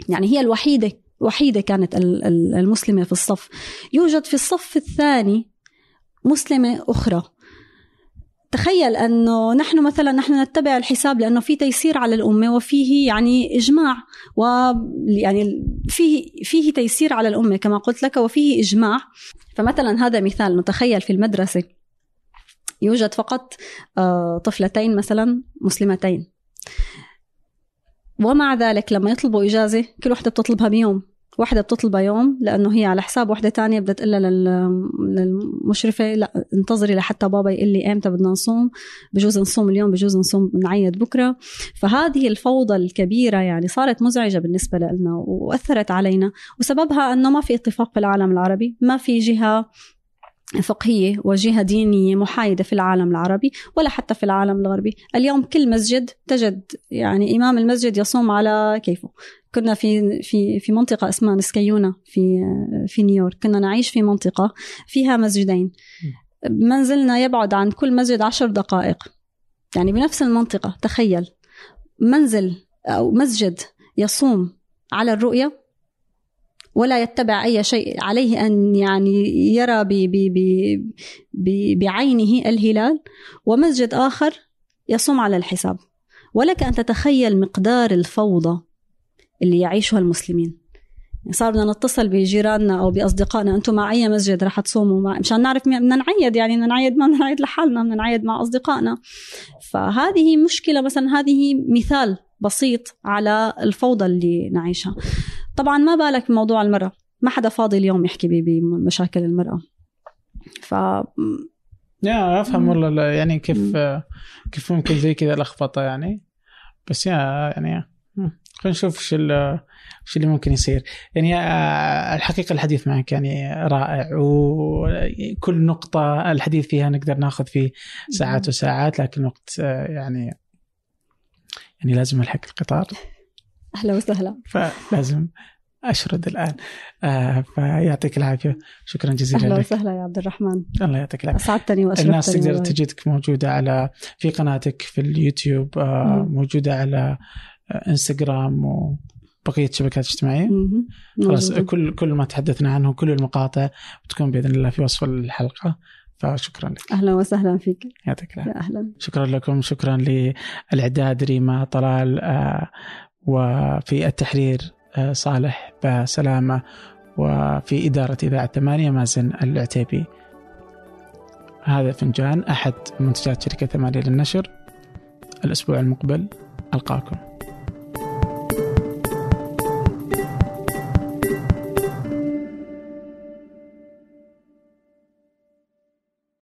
يعني هي الوحيدة وحيدة كانت المسلمة في الصف، يوجد في الصف الثاني مسلمة أخرى. تخيل أنه نحن مثلا نحن نتبع الحساب لأنه في تيسير على الأمة وفيه يعني إجماع ويعني فيه فيه تيسير على الأمة كما قلت لك وفيه إجماع. فمثلا هذا مثال نتخيل في المدرسة. يوجد فقط آه، طفلتين مثلا مسلمتين. ومع ذلك لما يطلبوا إجازة كل وحدة بتطلبها بيوم واحدة بتطلبها يوم لأنه هي على حساب واحدة تانية بدها تقول للمشرفة لا انتظري لحتى بابا يقول لي إمتى بدنا نصوم بجوز نصوم اليوم بجوز نصوم نعيد بكرة. فهذه الفوضى الكبيرة يعني صارت مزعجة بالنسبة لنا وأثرت علينا وسببها أنه ما في اتفاق في العالم العربي ما في جهة فقهية وجهة دينية محايدة في العالم العربي ولا حتى في العالم الغربي. اليوم كل مسجد تجد يعني إمام المسجد يصوم على كيفه. كنا في في في منطقة اسمها نسكيونا في في نيويورك. كنا نعيش في منطقة فيها مسجدين. منزلنا يبعد عن كل مسجد عشر دقائق. يعني بنفس المنطقة تخيل. منزل أو مسجد يصوم على الرؤية ولا يتبع أي شيء عليه أن يعني يرى بي بي بي بعينه الهلال. ومسجد آخر يصوم على الحساب. ولك أن تتخيل مقدار الفوضى اللي يعيشها المسلمين. صار بدنا نتصل بجيراننا أو بأصدقائنا. أنتم مع أي مسجد رح تصوموا؟ مع مشان نعرف بدنا نعيد يعني بدنا نعيد ما بدنا نعيد لحالنا بدنا نعيد مع أصدقائنا. فهذه مشكلة مثلا هذه مثال بسيط على الفوضى اللي نعيشها. طبعا ما بالك بموضوع المرأة. ما حدا فاضي اليوم يحكي بمشاكل المرأة. ف يا أفهم والله يعني كيف كيف ممكن زي كذا لخبطة يعني. بس يا يعني خلينا نشوف إيش إيش اللي ممكن يصير. يعني الحقيقة الحديث معك يعني رائع وكل نقطة الحديث فيها نقدر ناخذ فيه ساعات وساعات لكن وقت آه، يعني يعني لازم الحق القطار. أهلا وسهلا. فلازم أشرد الآن. آه فيعطيك العافية. شكرا جزيلا أهلا وسهلا يا عبد الرحمن. الله يعطيك العافية. أسعدتني وأشرفتني الناس تقدر تجدك موجودة على في قناتك في اليوتيوب آه موجودة على إنستغرام وبقية الشبكات الاجتماعية. خلاص كل كل ما تحدثنا عنه كل المقاطع بتكون بإذن الله في وصف الحلقة. فشكرا لك. أهلا وسهلا فيك. يعطيك العافية. أهلا. شكرا لكم. شكرا للإعداد ريما طلال آه، وفي التحرير آه، صالح بسلامة وفي إدارة إذاعة ثمانية مازن العتيبي. هذا فنجان أحد منتجات شركة ثمانية للنشر. الأسبوع المقبل ألقاكم.